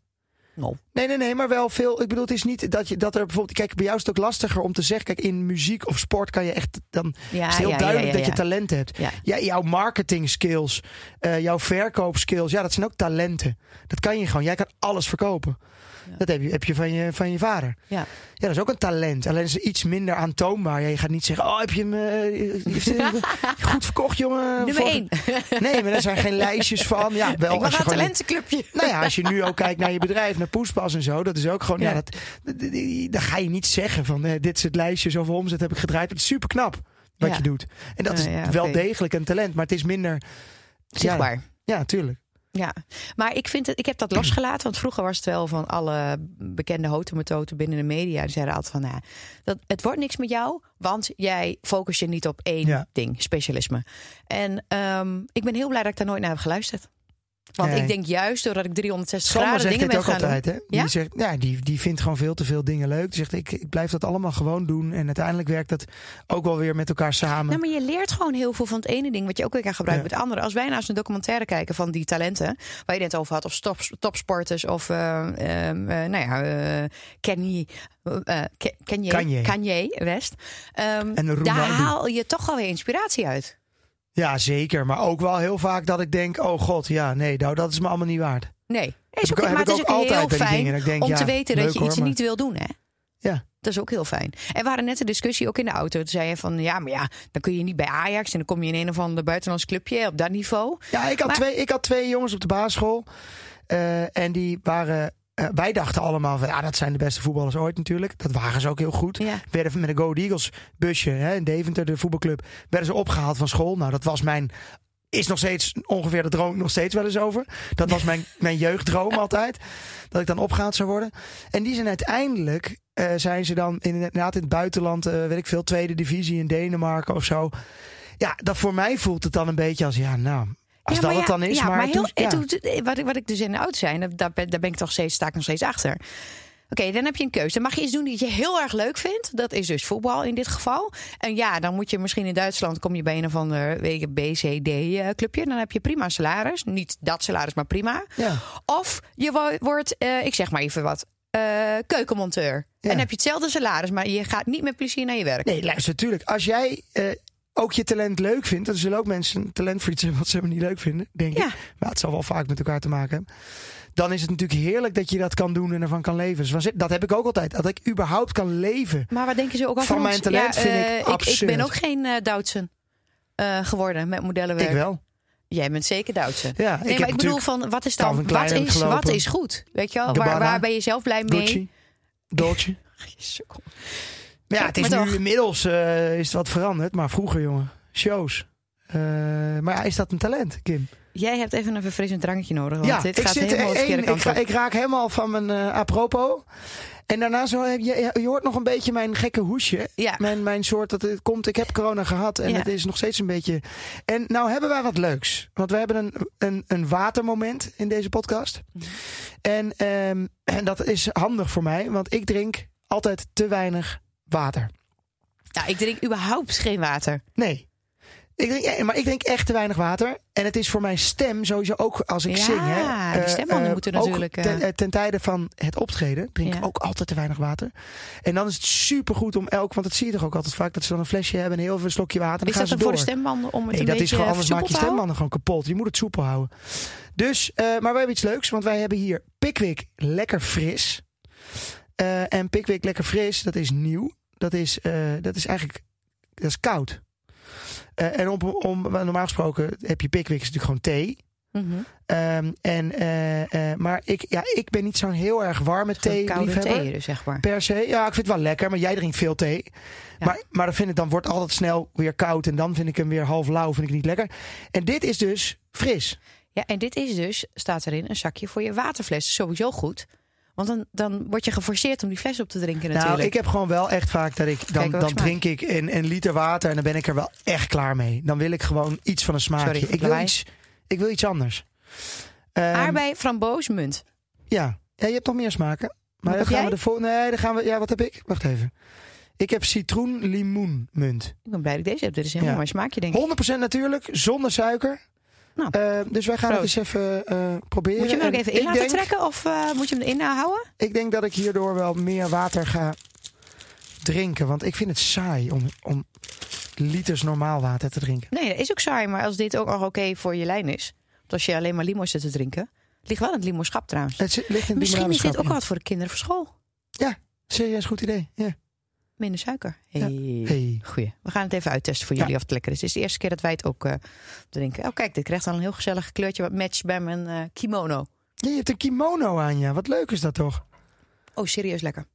Nou. Nee, nee, nee, maar wel veel. Ik bedoel, het is niet dat je dat er bijvoorbeeld. Kijk, bij jou is het ook lastiger om te zeggen. Kijk, in muziek of sport kan je echt. Dan ja, is het heel ja, duidelijk ja, dat je talent hebt. Ja. Jouw marketing skills, eh, jouw verkoopskills, ja, dat zijn ook talenten. Dat kan je gewoon. Jij kan alles verkopen. Dat heb je, heb je, van je van je vader. Ja. Ja, dat is ook een talent. Alleen is het iets minder aantoonbaar. Je gaat niet zeggen, oh, heb je hem eh, *laughs* goed verkocht, jongen? Nummer 1. Nee, maar er zijn geen lijstjes van. Ja, wel ik als je een talentenclubje. Nou ja, als je nu ook kijkt naar je bedrijf, naar En zo, dat is ook gewoon, ja, Ja. dat, d- d- d- dan ga je niet zeggen van, eh, dit is het lijstje, zoveel omzet heb ik gedraaid. Het is super knap wat Ja. je doet. En dat Ja, is ja, wel degelijk een talent, maar het is minder Zichtbaar. Ja, tuurlijk. Ja, maar ik, vind het, ik heb dat losgelaten. Want vroeger was het wel van alle bekende hotemetoten binnen de media. Die zeiden altijd van, nou, dat, het wordt niks met jou. Want jij focus je niet op één Ja. ding, specialisme. En ehm, ik ben heel blij dat ik daar nooit naar heb geluisterd. Want Nee. ik denk juist doordat ik 360 Sander graden dingen ben ook gaan altijd, doen. hè? Die, zegt, ja, die, die vindt gewoon veel te veel dingen leuk. Die zegt, ik, ik blijf dat allemaal gewoon doen. En uiteindelijk werkt dat ook wel weer met elkaar samen. Nou, maar je leert gewoon heel veel van het ene ding, wat je ook weer kan gebruiken Ja. met het andere. Als wij nou eens een documentaire kijken van die talenten, waar je het over had, of top, topsporters, of eh, nou ja, eh Kenny, eh, Ke- Kanye, Kanye. Kanye West. Ehm, En daar haal je toch alweer inspiratie uit. Ja, zeker. Maar ook wel heel vaak dat ik denk, oh god, ja, nee, nou, dat is me allemaal niet waard. Nee, is Heb ook, ik- maar het is ook altijd heel fijn dingen. Denk, om ja, te weten dat je hoor, iets maar- niet wil doen, hè? Ja. Dat is ook heel fijn. En we hadden net een discussie ook in de auto. Toen zei je van, ja, maar ja, dan kun je niet bij Ajax... en dan kom je in een of ander buitenlands clubje op dat niveau. Ja, ik had, Maar- twee, ik had twee jongens op de basisschool. eh, en die waren. Eh, wij dachten allemaal van ja, dat zijn de beste voetballers ooit natuurlijk. Dat waren ze ook heel goed. Ja. Werden met een Go Eagles busje hè, in Deventer, de voetbalclub, werden ze opgehaald van school. Nou, dat was mijn. Is nog steeds ongeveer, dat droom nog steeds wel eens over. Dat was mijn, *laughs* mijn jeugddroom altijd. Dat ik dan opgehaald zou worden. En die zijn uiteindelijk, eh, zijn ze dan inderdaad in het buitenland, eh, weet ik veel, tweede divisie in Denemarken of zo. Ja, dat voor mij voelt het dan een beetje als, ja, nou, als Ja, dat het dan is. Ja, maar, maar heel, toen- ja. en toen- wat, ik- wat ik dus in de auto zei, en daar, ben- daar ben ik toch steeds, sta ik nog steeds achter. Oké, dan heb je een keuze. Dan mag je iets doen die je heel erg leuk vindt. Dat is dus voetbal in dit geval. En ja, dan moet je misschien in Duitsland... kom je bij een of ander weet je, B, C, D eh, clubje. Dan heb je prima salaris. Niet dat salaris, maar prima. Ja. Of je wo- wordt, eh, ik zeg maar even wat, eh, keukenmonteur. En heb je hetzelfde salaris, maar je gaat niet met plezier naar je werk. Nee, luister, natuurlijk. Als jij eh, ook je talent leuk vindt, dan zullen ook mensen talent voor iets hebben wat ze helemaal niet leuk vinden, denk Ja. ik. Maar het zal wel vaak met elkaar te maken hebben. Dan is het natuurlijk heerlijk dat je dat kan doen en ervan kan leven. Dus dat heb ik ook altijd. Dat ik überhaupt kan leven. Maar wat denken ze ook over Van mijn talent vind ik eh, ik, ben ook geen eh, geworden met modellenwerk. Ik wel. Jij bent zeker Duitse. Ja, Nee, ik maar heb ik bedoel van, wat is dan, wat is, wat is goed? Weet je wel, waar, waar ben je zelf blij mee? Gucci, Dolce. *laughs* Maar ja, het is nu inmiddels eh, is het wat veranderd. Maar vroeger, jongen, shows. Eh, maar ja, is dat een talent, Kim? Jij hebt even een verfrissend drankje nodig. Want Ja, dit ik, gaat zit helemaal één, ik, ga- ik raak helemaal van mijn eh apropos. En daarna zo, heb je, je hoort nog een beetje mijn gekke hoesje. Ja. Mijn, mijn soort, dat het komt, ik heb corona gehad en Ja. het is nog steeds een beetje... En nou hebben wij wat leuks. Want we hebben een, een, een watermoment in deze podcast. Mhm. En, ehm, en dat is handig voor mij, want ik drink altijd te weinig water. Nou, ik drink überhaupt geen water. Nee. Ik drink, maar ik drink echt te weinig water. En het is voor mijn stem sowieso ook als ik Ja, zing. Hè, die eh, stembanden eh, moeten natuurlijk, eh, Ten, ten tijde van het optreden drink ik Ja. ook altijd te weinig water. En dan is het supergoed om elk, want dat zie je toch ook altijd vaak, dat ze dan een flesje hebben en heel veel slokje water. En dan Is dat dan voor de stembanden om het Nee, dat is gewoon, anders maak je stembanden gewoon kapot. Je moet het soepel houden. Dus, maar wij hebben iets leuks, want wij hebben hier Pickwick Lekker Fris. En Pickwick Lekker Fris, dat is nieuw. Dat is, eh, dat is eigenlijk dat is koud. Eh, en om, om, normaal gesproken heb je Pickwick, is natuurlijk gewoon thee. Mhm. Ehm, en, eh, maar ik, ja, ik ben niet zo'n heel erg warme thee koude thee, dus zeg maar. Per se. Ja, ik vind het wel lekker, maar jij drinkt veel thee. Ja. Maar, maar dan vind ik, dan wordt het altijd snel weer koud. En dan vind ik hem weer half lauw, vind ik niet lekker. En dit is dus fris. Ja, en dit is dus, staat erin, een zakje voor je waterfles. Sowieso goed. Want dan, dan word je geforceerd om die fles op te drinken natuurlijk. Nou, ik heb gewoon wel echt vaak dat ik... Dan, dan drink ik een, een liter water en dan ben ik er wel echt klaar mee. Dan wil ik gewoon iets van een smaakje. Sorry ik, wil iets, ik wil iets anders. Ehm, Aardbei, framboos, munt. Ja. ja, je hebt nog meer smaken. Maar dan gaan we de Nee, dan gaan we. Ja, wat heb ik? Wacht even. Ik heb citroen limoen munt. Ik ben blij dat ik deze heb. Dit is helemaal Ja. mijn smaakje, denk ik. 100% natuurlijk, zonder suiker. Nou, Eh, dus wij gaan het eens even eh, proberen. Moet je hem ook En even in laten denk, trekken of eh, moet je hem erin houden? Ik denk dat ik hierdoor wel meer water ga drinken. Want ik vind het saai om, om liters normaal water te drinken. Nee, dat is ook saai. Maar als dit ook nog oké voor je lijn is. Want als je alleen maar limo zit te drinken. Het ligt wel in het limoschap trouwens. Het ligt in het Misschien is dit ook ja. wat voor de kinderen voor school. Serieus goed idee. Ja. Minder suiker. Ja. Hey. Goeie. We gaan het even uittesten voor Ja. jullie of het lekker is. Het is de eerste keer dat wij het ook eh, drinken. Oh kijk, dit krijgt al een heel gezellig kleurtje wat matcht bij mijn eh, kimono. Ja, je hebt een kimono aan je. Wat leuk is dat toch? Oh, serieus lekker.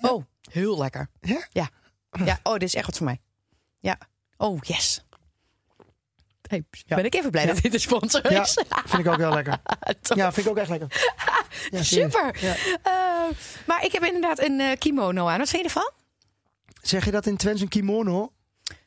Oh, heel lekker. Ja? Ja. Ja, oh, dit is echt wat voor mij. Ja. Oh, yes. Hey, Ja. Ben ik even blij Ja. dat dit een sponsor Ja. is. Vind ik ook heel lekker. *laughs* Ja, vind ik ook echt lekker. *laughs* Ja. Super. Ja. Eh, maar ik heb inderdaad een eh, kimono aan. Wat vind je ervan? Zeg je dat in Twents een kimono?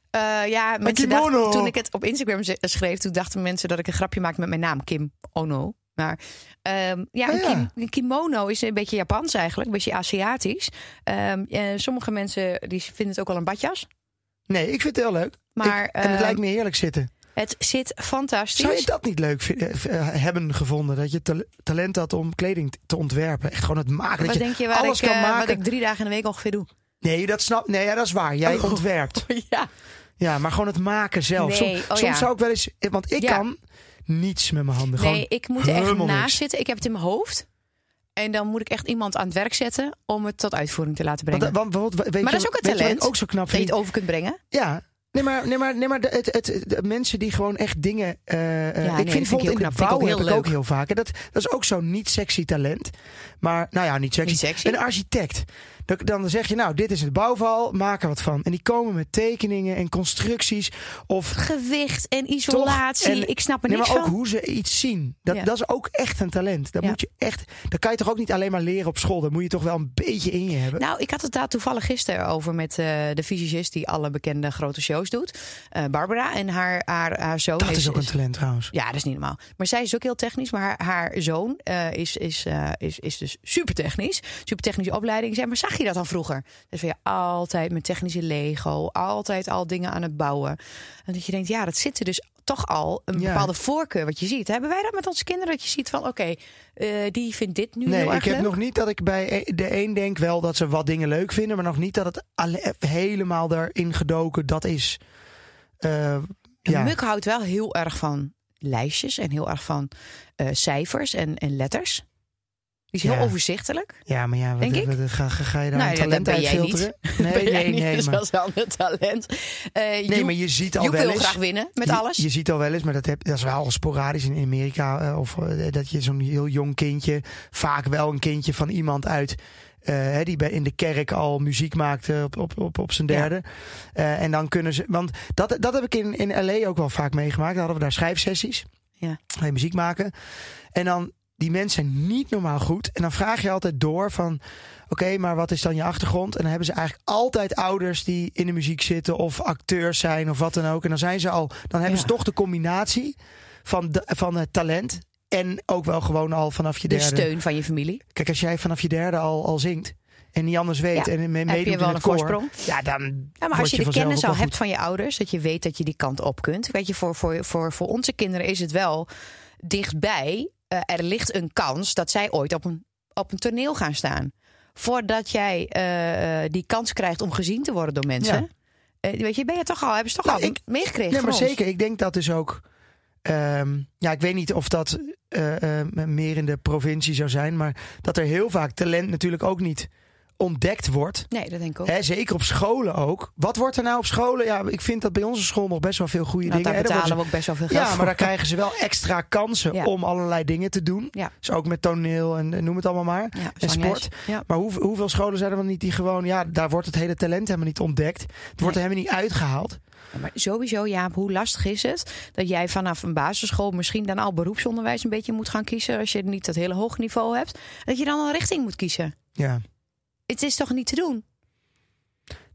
Eh, ja, mensen dachten, toen ik het op Instagram ze- schreef, toen dachten mensen dat ik een grapje maakte met mijn naam, Kim Ono. Maar ehm, ja, Oh een, ja. kim- een kimono is een beetje Japans eigenlijk, een beetje Aziatisch. Ehm, eh, sommige mensen die vinden het ook wel een badjas. Nee, ik vind het heel leuk. Maar Ik- en het ehm, lijkt me heerlijk zitten. het zit fantastisch. Zou je dat niet leuk eh, hebben gevonden? Dat je ta- talent had om kleding te ontwerpen. Echt gewoon het maken. Wat dat je denk je waar alles ik, kan eh, maken. wat ik drie dagen in de week ongeveer doe? Nee, dat snap Nee, ja, dat is waar. Jij Oh. ontwerpt. *laughs* ja. Ja, maar gewoon het maken zelf. Nee, Som- oh soms ja. zou ik wel eens... Want ik Ja. kan niets met mijn handen. Gewoon Nee, ik moet er echt naast zitten. Ik heb het in mijn hoofd. En dan moet ik echt iemand aan het werk zetten om het tot uitvoering te laten brengen. Want, want, bijvoorbeeld, weet Maar je, dat is ook een talent. ook zo knap dat je het over kunt brengen. Ja. Nee, maar, nee, maar, nee, maar de, het, het, de mensen die gewoon echt dingen. eh, eh, nee, ik vind bijvoorbeeld heel in de knap. Vind ik bouw ook heb heel ik ook leuk. heel vaak. En dat, dat is ook zo'n niet sexy talent. Maar, nou ja, niet sexy. Niet sexy. Een architect. Dan, dan zeg je, nou, dit is het bouwval, maak er wat van. En die komen met tekeningen en constructies. Of Gewicht en isolatie. En- ik snap er nee, niks maar ook van. hoe ze iets zien. Dat, Ja. dat is ook echt een talent. Dat Ja. moet je echt. Dat kan je toch ook niet alleen maar leren op school. Dat moet je toch wel een beetje in je hebben. Nou, ik had het daar toevallig gisteren over met eh, de fysicist die alle bekende grote shows doet. Eh, Barbara en haar, haar, haar zoon. dat is ook een talent trouwens. Ja, dat is niet normaal. Maar zij is ook heel technisch. Maar haar, haar zoon eh, is, is, is, is dus super technisch. Super technische opleiding. Zei, maar zag je dat dan vroeger? Dus je altijd met technische Lego. Altijd al dingen aan het bouwen. En dat je denkt, ja, dat zit er dus toch al een Ja. bepaalde voorkeur wat je ziet. Hebben wij dat met onze kinderen? Dat je ziet van, oké, eh, die vindt dit nu Nee, heel ik heb leuk. nog niet dat ik bij e- de een denk wel dat ze wat dingen leuk vinden, maar nog niet dat het helemaal erin gedoken dat is. En ja. Muk houdt wel heel erg van lijstjes en heel erg van eh, cijfers en, en letters. Die is heel overzichtelijk. ja, maar ja, wat, Denk wat- ga, ga, ga je daar Nou een talent uit filteren? *laughs* Nee, nee, niet, nee. dus Maar, dat is wel een talent. Eh nee, maar je ziet al Joep wel wil eens. graag winnen met je, alles. Je ziet al wel eens, maar dat, heb, dat is wel sporadisch in Amerika. eh, of eh, dat je zo'n heel jong kindje, vaak wel een kindje van iemand uit. eh, die bij, in de kerk al muziek maakte op, op, op, op zijn Ja. derde. Eh, en dan kunnen ze. Want dat, dat heb ik in, in LA ook wel vaak meegemaakt. Daar hadden we daar schrijfsessies. Ja. Ga je muziek maken. En dan, die mensen zijn niet normaal goed. En dan vraag je altijd door van, oké, maar wat is dan je achtergrond? En dan hebben ze eigenlijk altijd ouders die in de muziek zitten of acteurs zijn of wat dan ook. En dan zijn ze al, dan hebben ze toch de combinatie van, de, van het talent. En ook wel gewoon al vanaf je De derde. steun van je familie. Kijk, als jij vanaf je derde al, al zingt en niet anders weet Ja, en me- Heb je wel een koor, voorsprong? Ja, dan Ja, maar als je de kennis al hebt van je ouders, dat je weet dat je die kant op kunt. Weet je, voor, voor, voor, voor onze kinderen is het wel dichtbij. Eh, er ligt een kans dat zij ooit op een, op een toneel gaan staan. Voordat jij eh, eh, die kans krijgt om gezien te worden door mensen. Ja. Weet je, ben je toch al, hebben ze toch Nou, al ik- meegekregen Nee, maar ons? zeker. Ik denk dat dus ook. ehm, ja, ik weet niet of dat meer in de provincie zou zijn. Maar dat er heel vaak talent natuurlijk ook niet ontdekt wordt. Nee, dat denk ik ook. Hè, zeker op scholen ook. Wat wordt er nou op scholen? Ja, ik vind dat bij onze school nog best wel veel goede Nou, dingen. daar betalen we ook best wel veel geld Ja, voor. maar daar krijgen ze wel extra kansen Ja. om allerlei dingen te doen. Ja. Dus ook met toneel en, en noem het allemaal maar. Ja, en sport. Ja. Maar hoe, hoeveel scholen zijn er dan niet die gewoon... Ja, daar wordt het hele talent helemaal niet ontdekt. Het wordt er helemaal niet uitgehaald. Ja, Maar sowieso, Jaap, hoe lastig is het dat jij vanaf een basisschool misschien dan al beroepsonderwijs een beetje moet gaan kiezen als je niet dat hele hoog niveau hebt, dat je dan een richting moet kiezen. Ja. Het is toch niet te doen?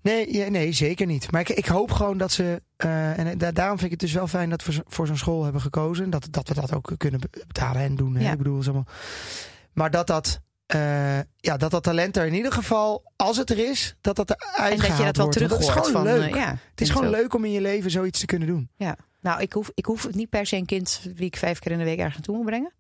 Nee, ja, nee, zeker niet. Maar ik, ik hoop gewoon dat ze. eh, en da- daarom vind ik het dus wel fijn dat we zo- voor zo'n school hebben gekozen. Dat, dat we dat ook kunnen be- betalen en doen. Hè? Ik bedoel, allemaal. Maar dat dat. eh, ja, dat dat talent er in ieder geval, als het er is, dat dat eruit En dat je dat wel terug hoort. Het is gewoon van, leuk. eh, ja, het is gewoon leuk om in je leven zoiets te kunnen doen. Ja. Nou, ik hoef, ik hoef het niet per se een kind wie ik vijf keer in de week ergens naartoe moet brengen.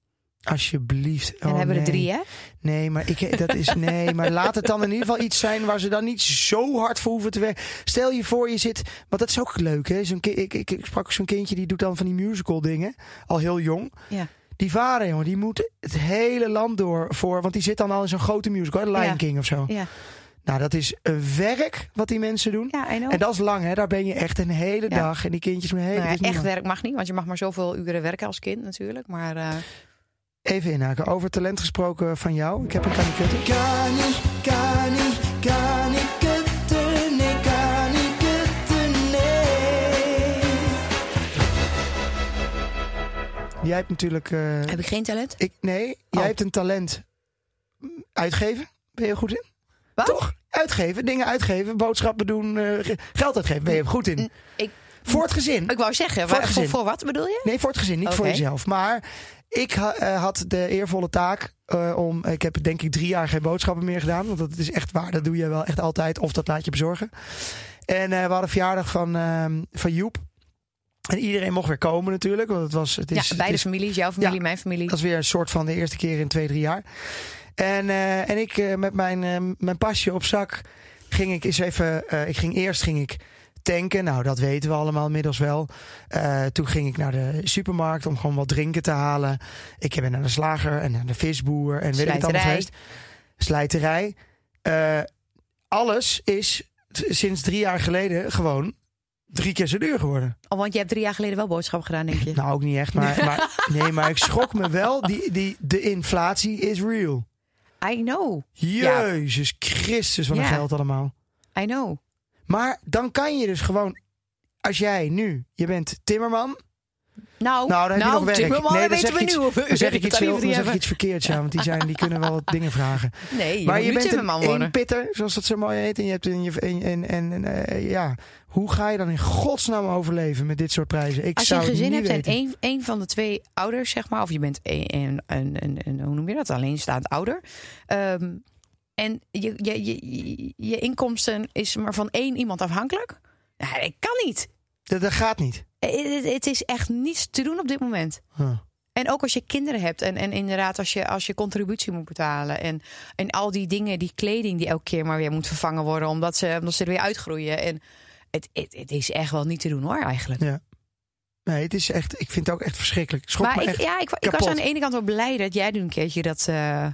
Alsjeblieft. En Oh, hebben er nee. drie, hè? Nee, maar ik, dat is *laughs* nee, maar laat het dan in ieder geval iets zijn waar ze dan niet zo hard voor hoeven te werken. Stel je voor, je zit, want dat is ook leuk, hè? Zo'n ik, ik, ik sprak zo'n kindje die doet dan van die musical dingen, al heel jong. Ja. Die vader, jongen, die moet het hele land door voor, want die zit dan al in zo'n grote musical, Lion Ja. King of zo. Ja, Nou, dat is een werk wat die mensen doen. ja. En dat is lang, hè? Daar ben je echt een hele Ja. dag en die kindjes met hele. Nou ja, echt werk mag niet, want je mag maar zoveel uren werken als kind natuurlijk. Maar eh, Even inhaken. Over talent gesproken van jou. Ik heb een kanikutte. Kan niet, kan niet, kan niet kutten, nee, kan niet kutten, nee. Jij hebt natuurlijk. eh, heb ik geen talent? Ik, nee, jij Oh. hebt een talent uitgeven. Ben je er goed in? Wat? Toch? Uitgeven, dingen uitgeven, boodschappen doen, eh, ge- geld uitgeven. Ben je er goed in? N- ik- voor het gezin. Ik wou zeggen, Voor voor, wat bedoel je? Nee, voor het gezin, niet voor jezelf. Maar ik eh, had de eervolle taak eh, om. Ik heb denk ik drie jaar geen boodschappen meer gedaan. Want dat is echt waar. Dat doe je wel echt altijd. Of dat laat je bezorgen. En eh, we hadden verjaardag van, ehm, van Joep. En iedereen mocht weer komen natuurlijk. Want het was. Het is, ja, het beide is families, jouw familie, Ja, mijn familie. Dat is weer een soort van de eerste keer in twee, drie jaar. En, en ik met mijn, mijn pasje op zak ging ik eens even. ik ging eerst ging ik tanken. Nou, dat weten we allemaal inmiddels wel. Eh, toen ging ik naar de supermarkt om gewoon wat drinken te halen. Ik ben naar de slager en naar de visboer en weet ik het allemaal Slijterij. geweest. Slijterij. Eh, alles is sinds drie jaar geleden gewoon drie keer zo duur geworden. Oh, want je hebt drie jaar geleden wel boodschappen gedaan, denk je? *laughs* Nou, ook niet echt. Maar, maar, nee, maar ik schrok me wel. Die, die, de inflatie is real. I know, Ja. Jezus Christus, wat een Ja. geld allemaal. I know. Maar dan kan je dus gewoon... Als jij nu, je bent timmerman. Nou, Nou, dan heb je nog werk. Timmerman, Nee, dan weten we iets- nu. Dan zeg ik *laughs* iets, heel, dan zeg ik iets verkeerds, ja. Want die, zijn, die kunnen wel wat *laughs* dingen vragen. Nee, je maar je bent timmerman een eenpitter, zoals dat zo mooi heet. En je hebt een... je- En, en, eh, ja, hoe ga je dan in godsnaam overleven met dit soort prijzen? Ik Als je zou een gezin hebt en één, één van de twee ouders, zeg maar, of je bent een, een, een, een, een- hoe noem je dat, alleenstaand ouder. ehm, en je, je, je, je inkomsten is maar van één iemand afhankelijk. Nou, dat kan niet. Dat, dat gaat niet. Het, het- is echt niets te doen op dit moment. Huh. En ook als je kinderen hebt en, en inderdaad als je, als je contributie moet betalen. En, en al die dingen, die kleding die elke keer maar weer moet vervangen worden. Omdat ze, omdat ze er weer uitgroeien. En het, het, het is echt wel niet te doen hoor eigenlijk. Ja. Nee, het is echt, ik vind het ook echt verschrikkelijk. Het Schrok maar me ik, echt. ja, ik, ik was aan de ene kant wel blij dat jij nu een keertje dat eh,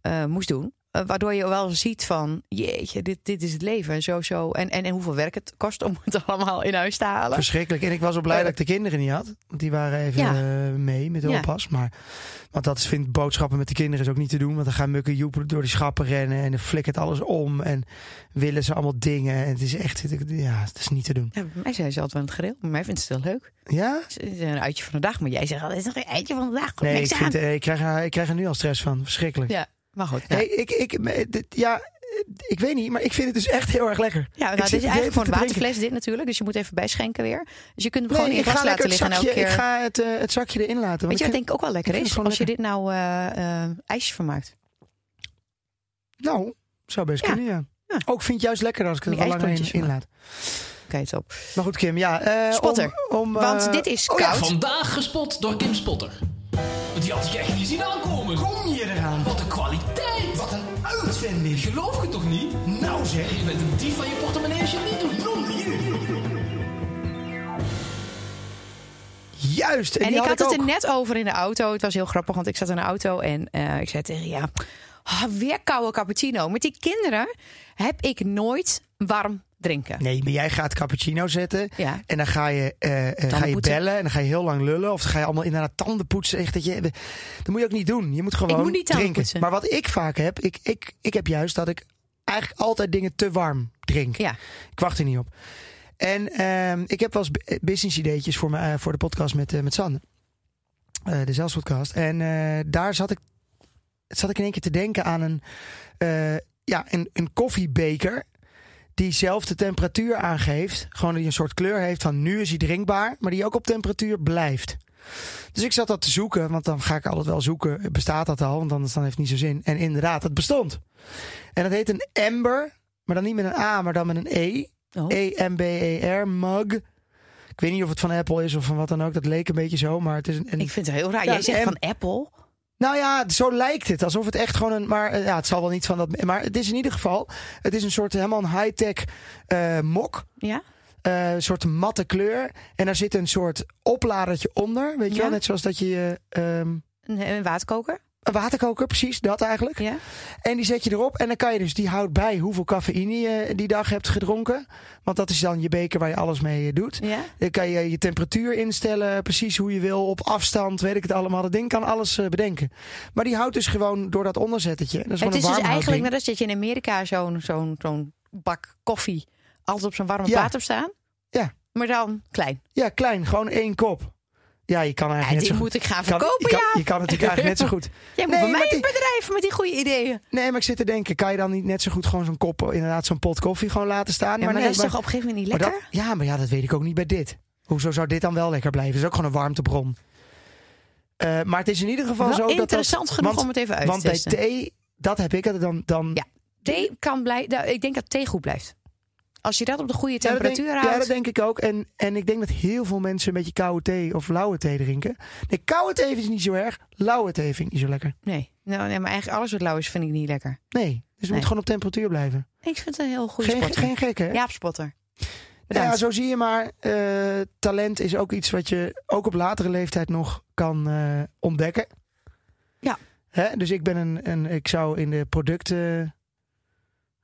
eh, moest doen. Eh, waardoor je wel ziet van, jeetje, dit, dit is het leven. En, zo, zo. En, en, en hoeveel werk het kost om het *laughs* allemaal in huis te halen. Verschrikkelijk. En ik was ook blij dat ik de kinderen niet had. Want die waren even Ja. eh, mee met de Ja. oppas. Maar want dat is, vind boodschappen met de kinderen is ook niet te doen. Want dan gaan mukken joepen door die schappen rennen. En dan flikkert alles om. En willen ze allemaal dingen. En het is echt, ja, het is niet te doen. Ja, bij mij zijn ze altijd wel het gereel. Bij mij vindt het heel leuk. Ja? Het is een uitje van de dag. Maar jij zegt altijd, het is nog een uitje van de dag. Nee, ik, vind, aan. eh, ik, krijg, er- ik krijg er nu al stress van. Verschrikkelijk. Ja, maar goed. Ja, Hey, ik, ik, dit- ja, ik weet niet, maar ik vind het dus echt heel erg lekker. ja nou, dit is eigenlijk voor een waterfles dit natuurlijk. Dus je moet even bijschenken weer. Dus je kunt hem Nee, gewoon in glas laten liggen. En zakje, elke keer... ik ga het, eh, het zakje erin laten. Weet want je wat denk ik ook wel lekker is? gewoon Als je dit nou eh, eh, ijsjes van maakt. vind- Nou, zou best Ja. kunnen, ja. Ja. Ook vind ik juist lekker als ik het er wel langer in, laat. Kijk het op. Maar goed, Kim, ja. eh, Spotter. Om, om, Want dit is oh ja, koud. Vandaag gespot door Kim Spotter. Die had ik echt niet zien aankomen. Kom je eraan? Een uitvinding. Geloof je toch niet? Nou zeg. Je bent een dief van je portemonnee als je het niet doet. Juist. En, En ik had had het er net over in de auto. Het was heel grappig, want ik zat in de auto en eh, ik zei tegen ja, ah, weer koude cappuccino. Met die kinderen heb ik nooit warm drinken. Nee, maar jij gaat cappuccino zetten. Ja. En dan ga je, eh, eh, ga je bellen en dan ga je heel lang lullen. Of dan ga je allemaal inderdaad tanden poetsen. Echt dat, je, dat moet je ook niet doen. Je moet gewoon moet niet drinken. poetsen. Maar wat ik vaak heb, ik, ik, ik heb juist dat ik eigenlijk altijd dingen te warm drink. Ja. Ik wacht er niet op. En ehm, ik heb wel eens bu- business ideetjes voor, me, eh, voor de podcast met, met Sanne. De Zelfspodcast. En daar zat ik, zat ik in één keer te denken aan een, ja, een, een koffiebeker. Die zelf de temperatuur aangeeft. Gewoon die een soort kleur heeft van nu is hij drinkbaar. Maar die ook op temperatuur blijft. Dus ik zat dat te zoeken. Want dan ga ik altijd wel zoeken. Bestaat dat al? Want anders dan heeft het niet zo zin. En inderdaad, het bestond. En dat heet een Amber. Maar dan niet met een A, maar dan met een E. Oh. E-M-B-E-R, mug. Ik weet niet of het van Apple is of van wat dan ook. Dat leek een beetje zo, maar het is een... een- Ik vind het heel raar. Ja, Jij zegt van Apple. Nou ja, zo lijkt het. Alsof het echt gewoon een... Maar eh, ja, het zal wel niet van dat... Maar het is in ieder geval... Het is een soort helemaal een high-tech eh, mok. Ja? Eh, een soort matte kleur. En daar zit een soort opladertje onder. Weet je Ja. wel? Net zoals dat je... eh, ehm, Een, een waterkoker. Een waterkoker, precies. Dat eigenlijk. Ja? En die zet je erop en dan kan je dus, die houdt bij hoeveel cafeïne je die dag hebt gedronken. Want dat is dan je beker waar je alles mee eh, doet. Ja? Dan kan je je temperatuur instellen, precies hoe je wil, op afstand, weet ik het allemaal. Dat ding kan alles eh, bedenken. Maar die houdt dus gewoon door dat onderzettetje. Dat is Het is dus eigenlijk net als dat je in Amerika zo'n zo'n zo'n bak koffie altijd op zo'n warme Ja. plaat hebt staan. Ja. Maar dan klein. Ja, klein, gewoon één kop. Ja, je kan Ja, eigenlijk die net zo moet ik gaan verkopen, je kan, ja. Je kan natuurlijk eigenlijk net zo goed. *laughs* Jij moet Nee, bij mij die- bedrijf met die goede ideeën. Nee, maar ik zit te denken, kan je dan niet net zo goed gewoon zo'n kop, inderdaad zo'n pot koffie gewoon laten staan? Ja, maar, nee, dat is toch op een gegeven moment niet lekker? dat- ja, maar ja, dat weet ik ook niet bij dit. Hoezo zou dit dan wel lekker blijven? Het is ook gewoon een warmtebron. Eh, maar het is in ieder geval Wel zo dat dat... interessant genoeg want- om het even uit te Want bij testen. thee, dat heb ik. Dan, dan, Ja. Thee kan blijven. Ik denk dat thee goed blijft. Als je dat op de goede Ja, denk- temperatuur Ja, houdt. dat denk ik ook. En, en ik denk dat heel veel mensen een beetje koude thee of lauwe thee drinken. Nee, koude thee is niet zo erg. Lauwe thee vind ik niet zo lekker. Nee. Nou, nee, maar eigenlijk alles wat lauw is vind ik niet lekker. Nee, dus het Nee. moet gewoon op temperatuur blijven. Ik vind het een heel goede Geen, spotter. geen gek, hè? Jaap Spotter. Ja, Bedankt. zo zie je maar. eh, talent is ook iets wat je ook op latere leeftijd nog kan eh, ontdekken. Ja. Hè? Dus ik ben een, een. Ik zou in de producten.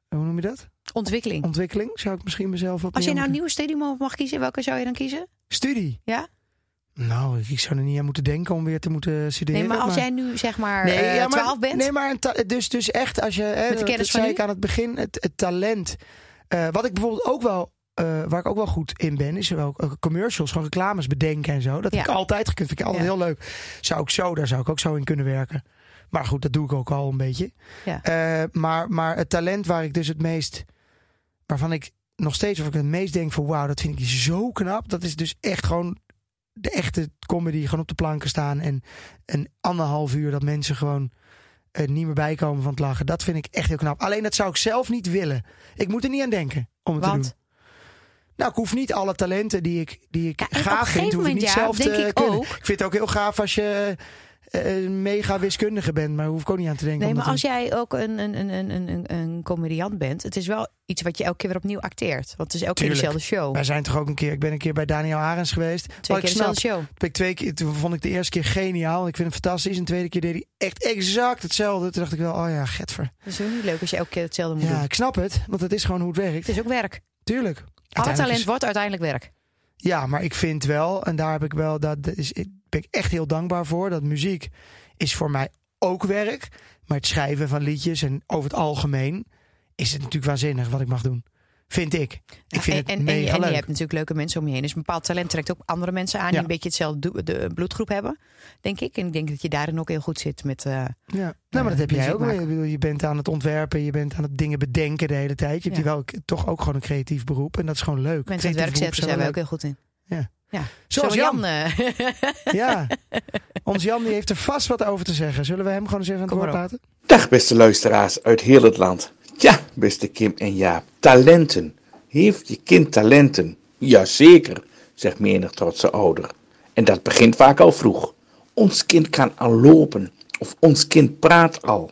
Hoe noem je dat? Ontwikkeling. Ontwikkeling zou ik misschien mezelf op. Als je nou een nieuwe studium mag kiezen, welke zou je dan kiezen? Studie. Ja? Nou, ik zou er niet aan moeten denken om weer te moeten studeren. Nee, maar als jij nu zeg maar Nee, eh, ja, maar- 12 bent. Nee, maar dus, dus echt als je. Hè, Met de dat- kennis dat van zei nu? ik aan het begin, het, het talent. Eh, wat ik bijvoorbeeld ook wel. eh, waar ik ook wel goed in ben, is wel commercials, gewoon reclames bedenken en zo. Dat Ja. heb ik altijd gekund. Vind ik altijd Ja. heel leuk. Zou ik zo, daar zou ik ook zo in kunnen werken. Maar goed, dat doe ik ook al een beetje. Ja. Maar, maar het talent waar ik dus het meest. Waarvan ik nog steeds of ik het meest denk van wauw, dat vind ik zo knap. Dat is dus echt gewoon de echte comedy gewoon op de planken staan. En een anderhalf uur dat mensen gewoon eh, niet meer bijkomen van het lachen. Dat vind ik echt heel knap. Alleen dat zou ik zelf niet willen. Ik moet er niet aan denken om het te doen. Nou, ik hoef niet alle talenten die ik, die ik Ja, gaaf vind, hoef ik niet ja, zelf denk te ik kunnen. ook. Ik vind het ook heel gaaf als je eh, een mega wiskundige bent. Maar hoef ik ook niet aan te denken. Nee, maar als jij ook een, een, een, een, een, een- comediant bent, het is wel iets wat je elke keer weer opnieuw acteert. Want het is elke keer dezelfde show. Wij zijn toch ook een keer... Ik ben een keer bij Daniel Arends geweest. Twee keer dezelfde show. ik twee keer, toen vond ik de eerste keer geniaal. Ik vind hem fantastisch. En de tweede keer deed hij echt exact hetzelfde. Toen dacht ik wel, oh ja, getver. Dat is ook niet leuk als je elke keer hetzelfde moet Ja, doen. ik snap het. Want het is gewoon hoe het werkt. Het is ook werk. Tuurlijk. Alle talent is- wordt uiteindelijk werk. Ja, maar ik vind wel, en daar heb ik wel, dat is, ben ik echt heel dankbaar voor, dat muziek is voor mij ook werk. Maar het schrijven van liedjes en over het algemeen is het natuurlijk waanzinnig wat ik mag doen. Vind ik. Ik vind en, het en, en, mega je- en leuk. je hebt natuurlijk leuke mensen om je heen. Dus een bepaald talent trekt ook andere mensen aan die een beetje hetzelfde de bloedgroep hebben, denk ik. En ik denk dat je daarin ook heel goed zit met. eh, Ja. Nou, maar dat heb jij ook. wel. Je bent aan het ontwerpen, je bent aan het dingen bedenken de hele tijd. Je hebt Ja. hier wel toch ook gewoon een creatief beroep. En dat is gewoon leuk. mensen aan het werk zetten, zijn we ook heel goed in. Ja. Ja. Zoals Jan. eh, Ja. *laughs* Ons Jan die heeft er vast wat over te zeggen. Zullen we hem gewoon eens even aan het woord laten? Dag beste luisteraars uit heel het land. Ja, beste Kim en Jaap, talenten. Heeft je kind talenten? Jazeker, zegt menig trotse ouder. En dat begint vaak al vroeg. Ons kind kan al lopen of ons kind praat al.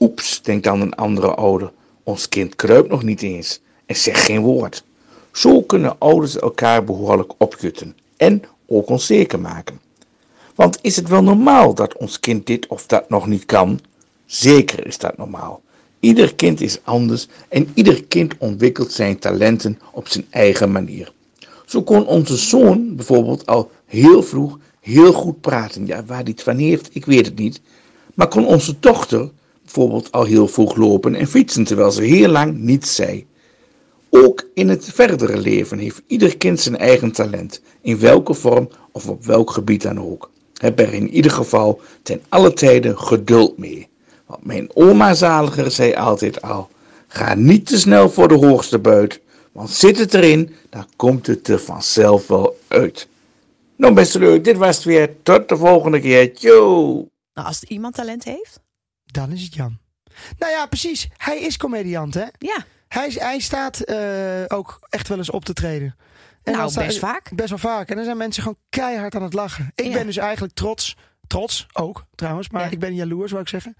Oeps, denkt dan een andere ouder. Ons kind kruipt nog niet eens en zegt geen woord. Zo kunnen ouders elkaar behoorlijk opjutten en ook onzeker maken. Want is het wel normaal dat ons kind dit of dat nog niet kan? Zeker is dat normaal. Ieder kind is anders en ieder kind ontwikkelt zijn talenten op zijn eigen manier. Zo kon onze zoon bijvoorbeeld al heel vroeg heel goed praten. Ja, waar hij het van heeft, ik weet het niet. Maar kon onze dochter bijvoorbeeld al heel vroeg lopen en fietsen terwijl ze heel lang niets zei. Ook in het verdere leven heeft ieder kind zijn eigen talent, in welke vorm of op welk gebied dan ook. Heb er in ieder geval ten alle tijden geduld mee. Want mijn oma zaliger zei altijd al, ga niet te snel voor de hoogste buit, want zit het erin, dan komt het er vanzelf wel uit. Nou beste leuk, dit was het weer. Tot de volgende keer. Tjoe! nou, als iemand talent heeft, Dan is het Jan. Nou ja, precies. Hij is comediant, hè? ja. Hij, hij staat eh, ook echt wel eens op te treden. Nou, dan sta- best vaak. Best wel vaak. En dan zijn mensen gewoon keihard aan het lachen. Ik Ja. ben dus eigenlijk trots. Trots ook, trouwens. Maar Ja. ik ben jaloers, wou ik zeggen.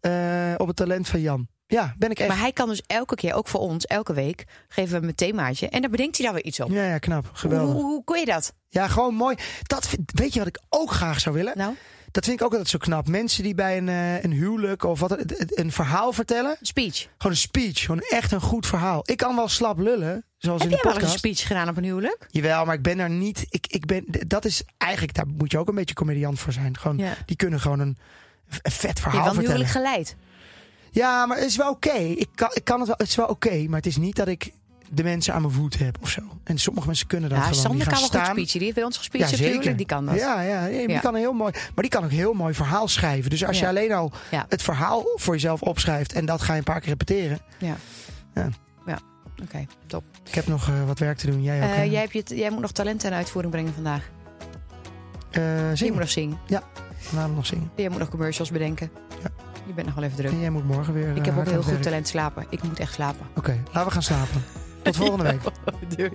eh, op het talent van Jan. Ja, ben ik echt. Maar hij kan dus elke keer, ook voor ons, elke week, geven we hem een themaatje. En daar bedenkt hij dan weer iets op. Ja, ja, knap. Geweldig. hoe, hoe kon je dat? Ja, gewoon mooi. Dat weet je wat ik ook graag zou willen? Nou, Dat vind ik ook altijd zo knap. Mensen die bij een, eh, een huwelijk of wat, een, verhaal vertellen. speech. Gewoon een speech. Gewoon echt een goed verhaal. Ik kan wel slap lullen. Zoals Heb in de wel podcast. een speech gedaan op een huwelijk? Jawel, maar ik ben er niet. Ik, ik ben, dat is eigenlijk, daar moet je ook een beetje comediant voor zijn. Gewoon, Ja. Die kunnen gewoon een, een vet Je verhaal wel een vertellen. huwelijk geleid. Ja, maar het is wel oké. Ik, kan, ik kan het wel. Het is wel oké, maar het is niet dat ik de mensen aan mijn voet heb of zo. En sommige mensen kunnen dat Ja, gewoon. Sander kan wel goed staan. speechen. Die heeft bij ons gespeecht Ja, huwelijk. Die kan dat. Ja, ja, Die Ja. kan een heel mooi, maar die kan ook een heel mooi verhaal schrijven. Dus als Ja. je alleen al Ja. het verhaal voor jezelf opschrijft en dat ga je een paar keer repeteren. Ja. Ja. Ja. Oké, top. Ik heb nog eh, wat werk te doen. Jij ook. Eh, jij, hebt je, jij moet nog talent ten uitvoering brengen vandaag. Je zingen. moet nog zingen. Laten we nog zingen. Jij moet nog commercials bedenken. Ja. Je bent nog wel even druk. En jij moet morgen weer. Ik heb ook heel goed werk. talent slapen. Ik moet echt slapen. Oké, laten we gaan slapen. Tot volgende week. *laughs* Doei.